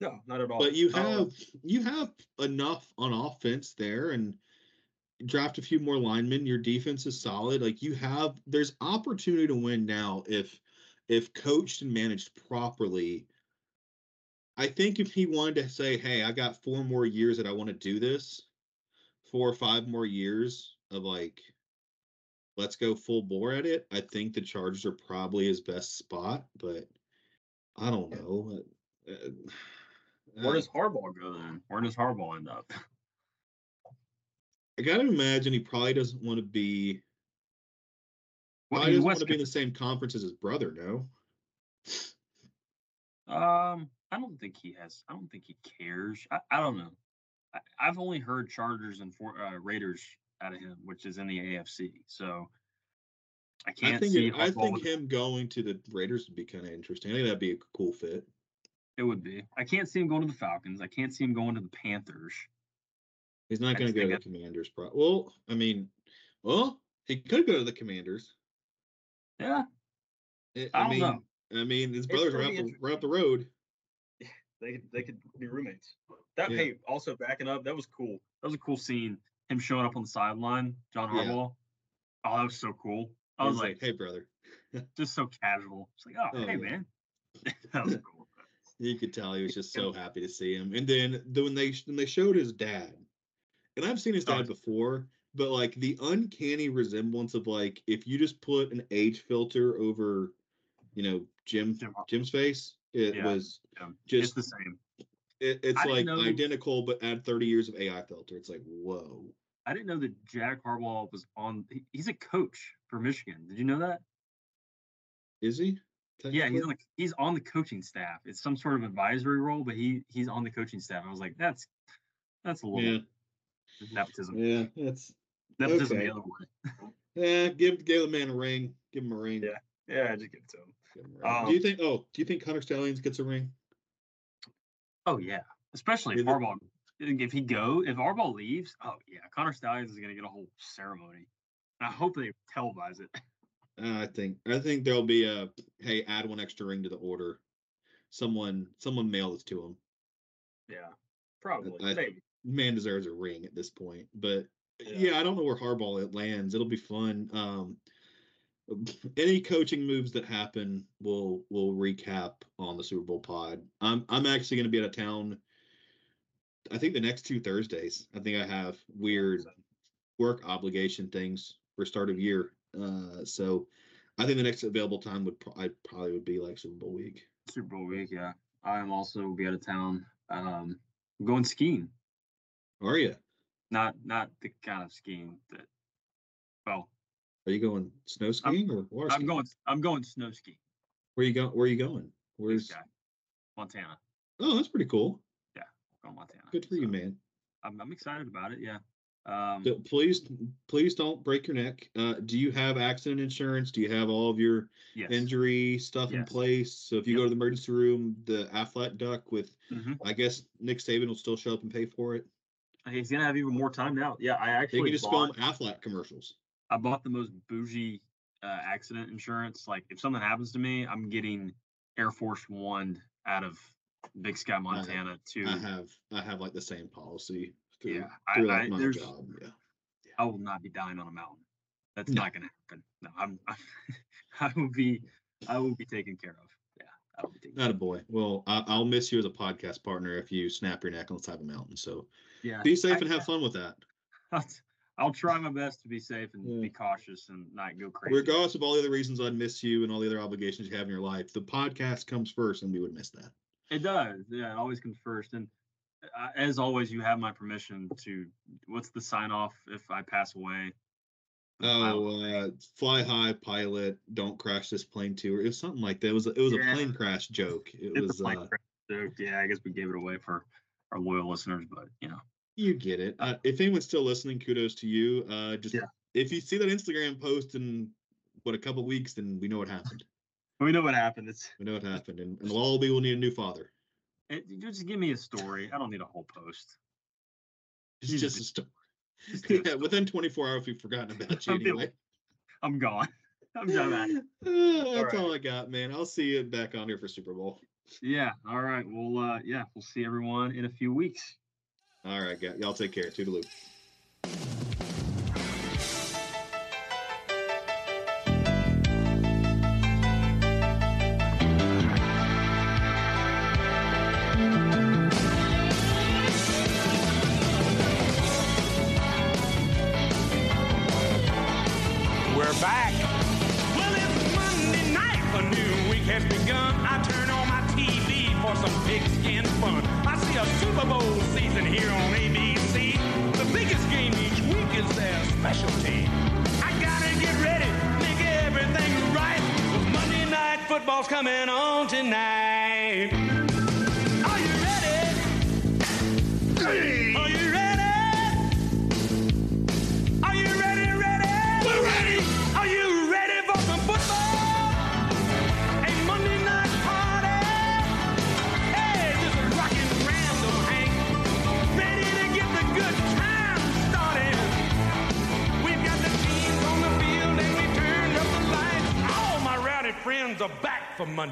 B: No, not at all.
A: But you um, have you have enough on offense there, and draft a few more linemen. Your defense is solid. Like you have, there's opportunity to win now if if coached and managed properly. I think if he wanted to say, "Hey, I got four more years that I want to do this," four or five more years of like let's go full bore at it, I think the Chargers are probably his best spot, but I don't know. Uh,
B: uh Where does Harbaugh go then? Where does Harbaugh end up?
A: I gotta imagine he probably doesn't want to be. Well, doesn't want to be in the same conference as his brother. No.
B: Um, I don't think he has. I don't think he cares. I, I don't know. I, have only heard Chargers and for, uh, Raiders out of him, which is in the AFC. So I can't
A: I think
B: see.
A: It, I think him going to the Raiders would be kind of interesting. I think that'd be a cool fit.
B: It would be. I can't see him going to the Falcons. I can't see him going to the Panthers.
A: He's not going to go to the Commanders. Pro- well, I mean, well, he could go to the Commanders.
B: Yeah.
A: I, I, I mean, know. I mean, his brothers are out the, up the road.
B: They they could be roommates. That yeah. hey, also backing up, that was cool. That was a cool scene. Him showing up on the sideline, John Harbaugh. Yeah. Oh, that was so cool. I was, was like,
A: "Hey, brother,"
B: just so casual. It's like, "Oh, oh hey, yeah. man." that was cool.
A: You could tell he was just so happy to see him. And then the, when they when they showed his dad, and I've seen his oh, dad oh. before, but like the uncanny resemblance of like if you just put an age filter over, you know, Jim Jim's face, it yeah, was yeah. just
B: it's the same.
A: It, it's like identical, but add 30 years of AI filter. It's like, whoa.
B: I didn't know that Jack Harbaugh was on. He's a coach for Michigan. Did you know that?
A: Is he?
B: Yeah, he's on the he's on the coaching staff. It's some sort of advisory role, but he he's on the coaching staff. I was like, that's that's a little yeah. nepotism.
A: Yeah, that's
B: nepotism okay. the other way.
A: Yeah, give give the man a ring. Give him a ring.
B: Yeah, yeah, I just give it to him.
A: Um, do you think? Oh, do you think Connor Stalions gets a ring?
B: Oh yeah, especially if Harbaugh. If he go, if Harbaugh leaves, oh yeah, Connor Stalions is gonna get a whole ceremony. I hope they televise it.
A: Uh, I think I think there'll be a hey, add one extra ring to the order. Someone someone mail this to him.
B: Yeah, probably. I, Maybe.
A: Man deserves a ring at this point, but yeah. yeah, I don't know where Harbaugh it lands. It'll be fun. Um, any coaching moves that happen, we'll we'll recap on the Super Bowl pod. I'm I'm actually going to be out of town. I think the next two Thursdays. I think I have weird work obligation things for start of year. Uh, so I think the next available time would pro- I probably would be like Super Bowl week.
B: Super Bowl week, yeah. I am also be out of town. Um, I'm going skiing.
A: Are you?
B: Not not the kind of skiing that.
A: Are you going snow skiing
B: I'm,
A: or water
B: skiing? I'm going. I'm going snow skiing.
A: Where you go? Where are you going? Where's
B: Montana?
A: Oh, that's pretty cool.
B: Yeah, going Montana.
A: Good for so, you, man.
B: I'm, I'm excited about it. Yeah. Um,
A: please, please don't break your neck. Uh, do you have accident insurance? Do you have all of your yes. injury stuff yes. in place? So if you yep. go to the emergency room, the Aflac duck with, mm-hmm. I guess Nick Saban will still show up and pay for it.
B: He's gonna have even more time now. Yeah, I actually.
A: You can just bought, film Aflac commercials.
B: I bought the most bougie uh, accident insurance. Like if something happens to me, I'm getting Air Force One out of Big Sky, Montana. I
A: have,
B: to
A: I have I have like the same policy.
B: Through, yeah, through I, like I, there's, job. Yeah. yeah. I will not be dying on a mountain. That's no. not going to happen. No, I'm, I'm I will be I will be taken care of. Yeah, I will be.
A: Not a boy. Well, I, will miss you as a podcast partner if you snap your neck on the side of a mountain. So yeah, be safe I, and have fun with that.
B: I'll try my best to be safe and yeah. be cautious and not go crazy.
A: Regardless of all the other reasons I'd miss you and all the other obligations you have in your life, the podcast comes first, and we would miss that.
B: It does. Yeah, it always comes first. And uh, as always, you have my permission to. What's the sign off if I pass away?
A: Oh, uh, fly high, pilot. Don't crash this plane too, or it was something like that. It was it was yeah. a plane crash joke. It it's was a plane uh, crash
B: joke. Yeah, I guess we gave it away for our loyal listeners, but you know.
A: You get it. Uh, if anyone's still listening, kudos to you. Uh, just yeah. if you see that Instagram post in what a couple weeks, then we know what happened.
B: We know what happened. It's
A: we know what happened, and, and Lullaby will need a new father.
B: It, just give me a story. I don't need a whole post.
A: It's just a story. yeah, within 24 hours, we've forgotten about you anyway.
B: I'm gone. I'm done.
A: Uh, that's all, right. all I got, man. I'll see you back on here for Super Bowl.
B: Yeah. All right. Well, uh, yeah, we'll see everyone in a few weeks.
A: All right, y'all take care. Toodaloo.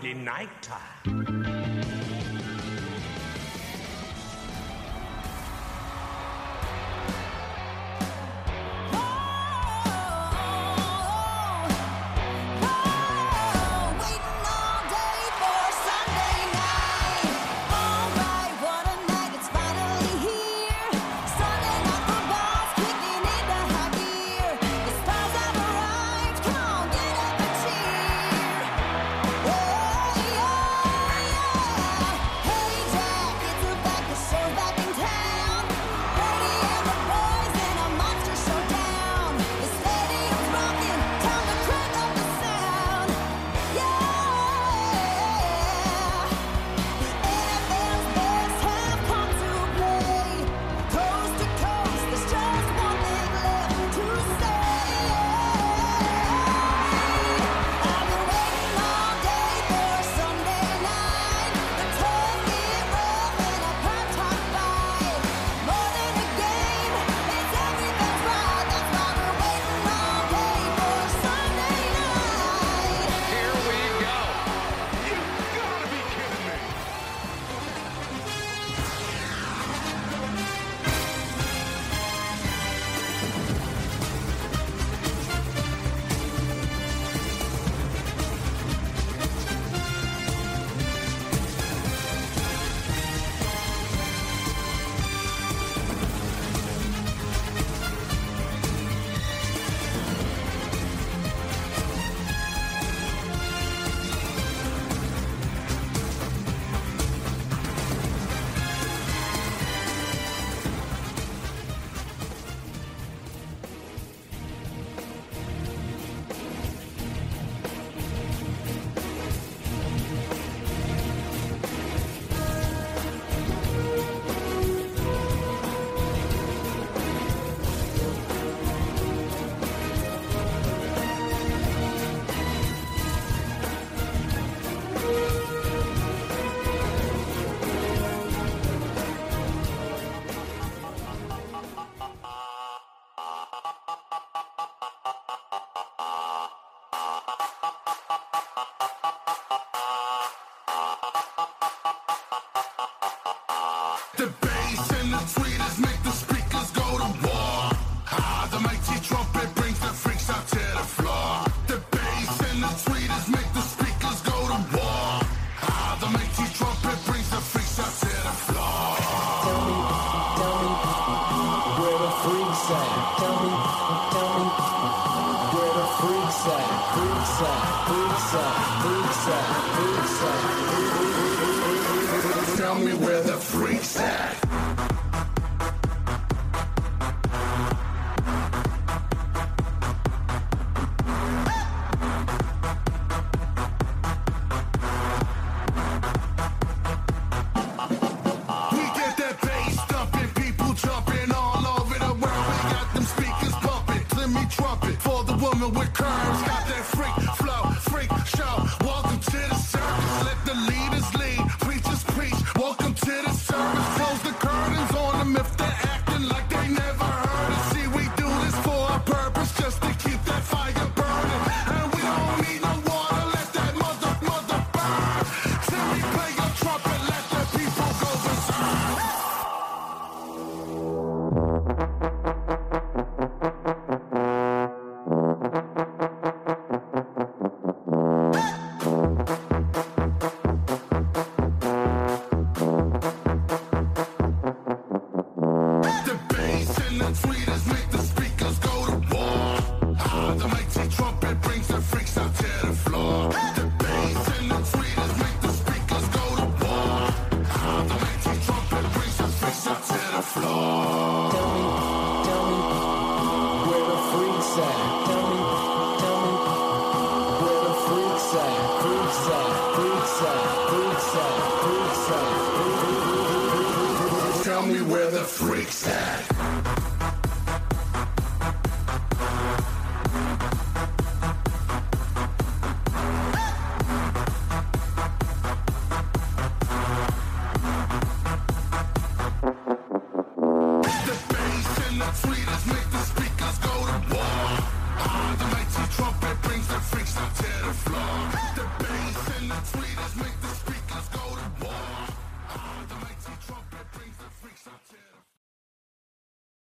C: Monday night time.